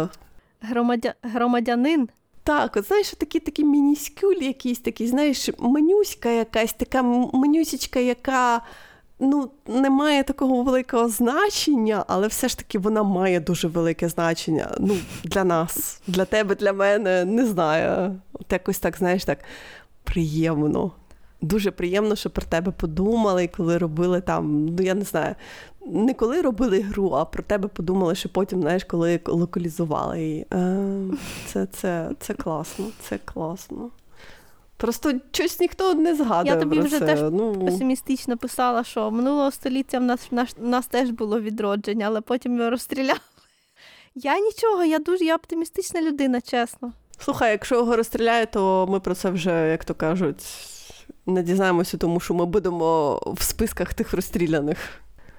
[SPEAKER 2] Громадя... Громадянин
[SPEAKER 1] так, от знаєш, такі такі мініскюль якісь такі, знаєш, менюська якась, така менюсічка, яка ну, не має такого великого значення, але все ж таки вона має дуже велике значення. Ну, для нас, для тебе, для мене, не знаю. От якось так, знаєш, так приємно. Дуже приємно, що про тебе подумали, коли робили там, ну я не знаю, не коли робили гру, а про тебе подумали, що потім, знаєш, коли локалізували її. Е, це, це, Це класно, це класно. Просто щось ніхто не згадує.
[SPEAKER 2] Я тобі
[SPEAKER 1] про
[SPEAKER 2] вже
[SPEAKER 1] це.
[SPEAKER 2] теж
[SPEAKER 1] ну...
[SPEAKER 2] песимістично писала, що минулого століття в нас, в нас, в нас теж було відродження, але потім його розстріляли. (laughs) Я нічого, я дуже я оптимістична людина, чесно.
[SPEAKER 1] Слухай, якщо його розстріляють, то ми про це вже, як то кажуть, не дізнаємося, тому що ми будемо в списках тих розстріляних.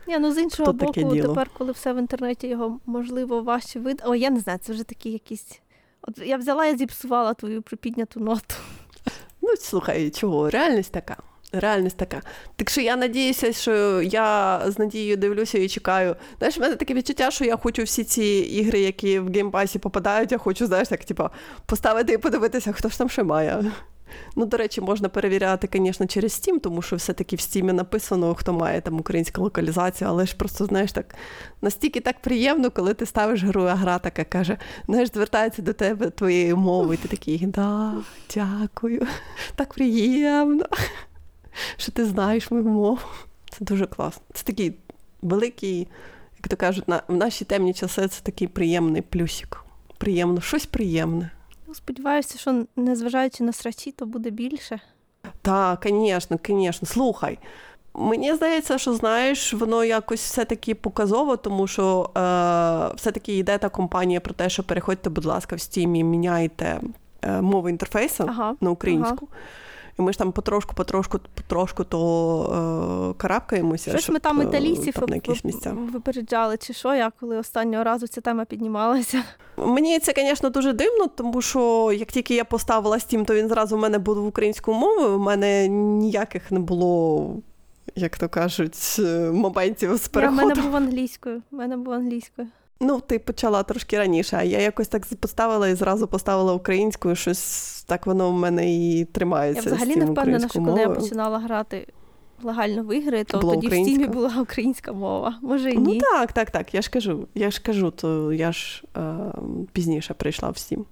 [SPEAKER 2] Ні, ну з іншого
[SPEAKER 1] Хто
[SPEAKER 2] боку, тепер, коли все в інтернеті, його можливо важче вид. О, я не знаю, це вже такі якісь. От я взяла і зіпсувала твою припідняту ноту.
[SPEAKER 1] Ну, слухай, чого? Реальність така. Реальність така. Так що я надіюся, що я з надією дивлюся і чекаю. Знаєш, в мене таке відчуття, що я хочу всі ці ігри, які в геймпасі попадають, я хочу, знаєш, так, типу, поставити і подивитися, хто ж там ще має. Ну, до речі, можна перевіряти, звісно, через Steam, тому що все-таки в Steam написано, хто має там українську локалізацію, але ж просто, знаєш, так настільки так приємно, коли ти ставиш гру, а гра така каже, знаєш, звертається до тебе твоєю мовою, і ти такий, да, дякую, так приємно, що ти знаєш мою мову. Це дуже класно. Це такий великий, як то кажуть, на, в наші темні часи це такий приємний плюсик. Приємно, щось приємне.
[SPEAKER 2] Ну, сподіваюся, що незважаючи на срачі, то буде більше.
[SPEAKER 1] Так, звісно, звісно. Слухай. Мені здається, що знаєш, воно якось все-таки показово, тому що е, все-таки йде та компанія про те, що переходьте, будь ласка, в Steam і міняйте е, мову інтерфейсу
[SPEAKER 2] Ага,
[SPEAKER 1] на українську. І ми ж там потрошку, потрошку, потрошку то е, карабкаємося.
[SPEAKER 2] Щось
[SPEAKER 1] щоб,
[SPEAKER 2] ми там
[SPEAKER 1] е,
[SPEAKER 2] італійців
[SPEAKER 1] там на якісь місця.
[SPEAKER 2] випереджали, чи що, я коли останнього разу ця тема піднімалася.
[SPEAKER 1] Мені це, звісно, дуже дивно, тому що як тільки я поставила Steam, то він зразу в мене був українською мовою. У мене ніяких не було, як то кажуть, е, моментів з
[SPEAKER 2] Я, в мене був англійською. В мене був англійською.
[SPEAKER 1] Ну, ти почала трошки раніше, а я якось так поставила і зразу поставила українською, щось так воно в мене і тримається.
[SPEAKER 2] Я взагалі не впевнена, що коли я починала грати легально в ігри, то
[SPEAKER 1] Була
[SPEAKER 2] тоді в стімі була українська мова. Може і
[SPEAKER 1] Ну
[SPEAKER 2] ні.
[SPEAKER 1] так, так, так. Я ж кажу, я ж кажу, то я ж е, пізніше прийшла в Steam.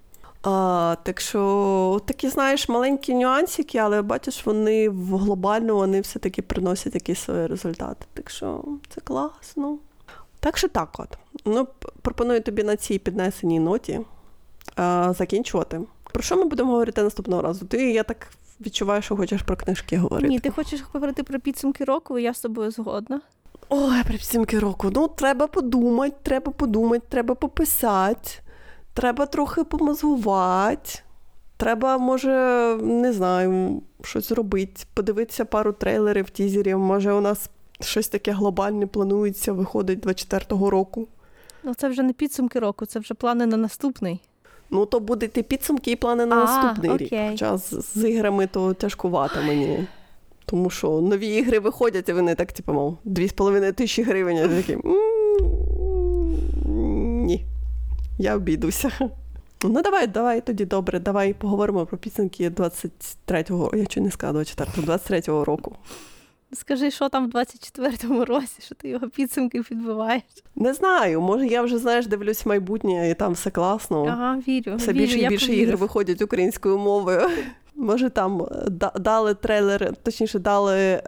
[SPEAKER 1] А, так що такі, знаєш, маленькі нюансики, але бачиш, вони в глобально вони все-таки приносять якісь свої результати. Так що це класно. Так що так от. Ну, пропоную тобі на цій піднесеній ноті а, закінчувати. Про що ми будемо говорити наступного разу? Ти, я так відчуваю, що хочеш про книжки говорити.
[SPEAKER 2] Ні, ти хочеш говорити про підсумки року, і я з тобою згодна.
[SPEAKER 1] Ой, при підсумки року. Ну, треба подумати, треба подумати, треба пописати, треба трохи помозгувати. Треба, може, не знаю, щось зробити, подивитися пару трейлерів, тізерів. Може, у нас щось таке глобальне планується, виходить 24-го року.
[SPEAKER 2] Ну це вже не підсумки року, це вже плани на наступний.
[SPEAKER 1] Ну, то будуть і підсумки, і плани на
[SPEAKER 2] А,
[SPEAKER 1] наступний рік. Хоча з, з іграми то тяжкувато мені. Тому що нові ігри виходять, і вони так, типу, мов, 2,5 тисячі гривень. Я такий. «М, Ні, я обійдуся. Ну, давай, давай тоді добре, давай поговоримо про підсумки 23-го, я чого не сказала 24-го, 23-го року.
[SPEAKER 2] Скажи, що там в 24-му році, що ти його підсумки підбиваєш.
[SPEAKER 1] Не знаю, може я вже, знаєш, дивлюсь майбутнє, і там все класно.
[SPEAKER 2] Ага, вірю.
[SPEAKER 1] Все
[SPEAKER 2] вірю,
[SPEAKER 1] більше і більше
[SPEAKER 2] повірю.
[SPEAKER 1] ігор виходять українською мовою. Може, там дали трейлер, точніше, дали е,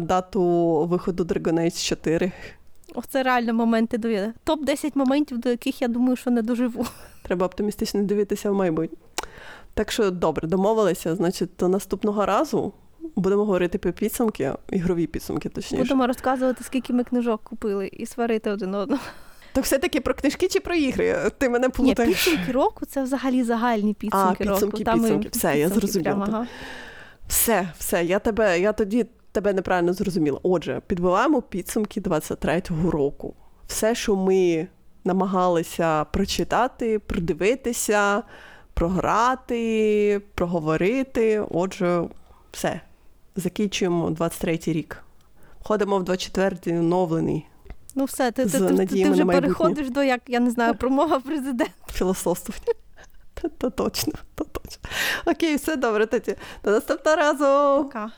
[SPEAKER 1] дату виходу Dragon Age 4.
[SPEAKER 2] О, це реально моменти довіри. Топ-10 моментів, до яких я думаю, що не доживу.
[SPEAKER 1] Треба оптимістично дивитися в майбутнє. Так що добре, домовилися. Значить, до наступного разу будемо говорити про підсумки, ігрові підсумки, точніше.
[SPEAKER 2] Будемо розказувати, скільки ми книжок купили, і сварити один одного.
[SPEAKER 1] Так все-таки про книжки чи про ігри? Ти мене
[SPEAKER 2] Ні,
[SPEAKER 1] плутаєш.
[SPEAKER 2] підсумки року це взагалі загальні підсумки,
[SPEAKER 1] підсумки,
[SPEAKER 2] року.
[SPEAKER 1] Підсумки. Все, я зрозуміла.
[SPEAKER 2] прямо, ага.
[SPEAKER 1] Все, все, я тебе, я тоді тебе неправильно зрозуміла. Отже, підбиваємо підсумки 23-го року. Все, що ми намагалися прочитати, придивитися, програти, проговорити. Отже, все. Закінчуємо 23-й рік. Входимо в 24-й оновлений
[SPEAKER 2] Ну все, ти, ти, ти, ти, вже переходиш до, як я не знаю, промова президента.
[SPEAKER 1] філософствування. Та, та точно, та точно. Окей, все добре, тоді. До наступного разу.
[SPEAKER 2] Пока.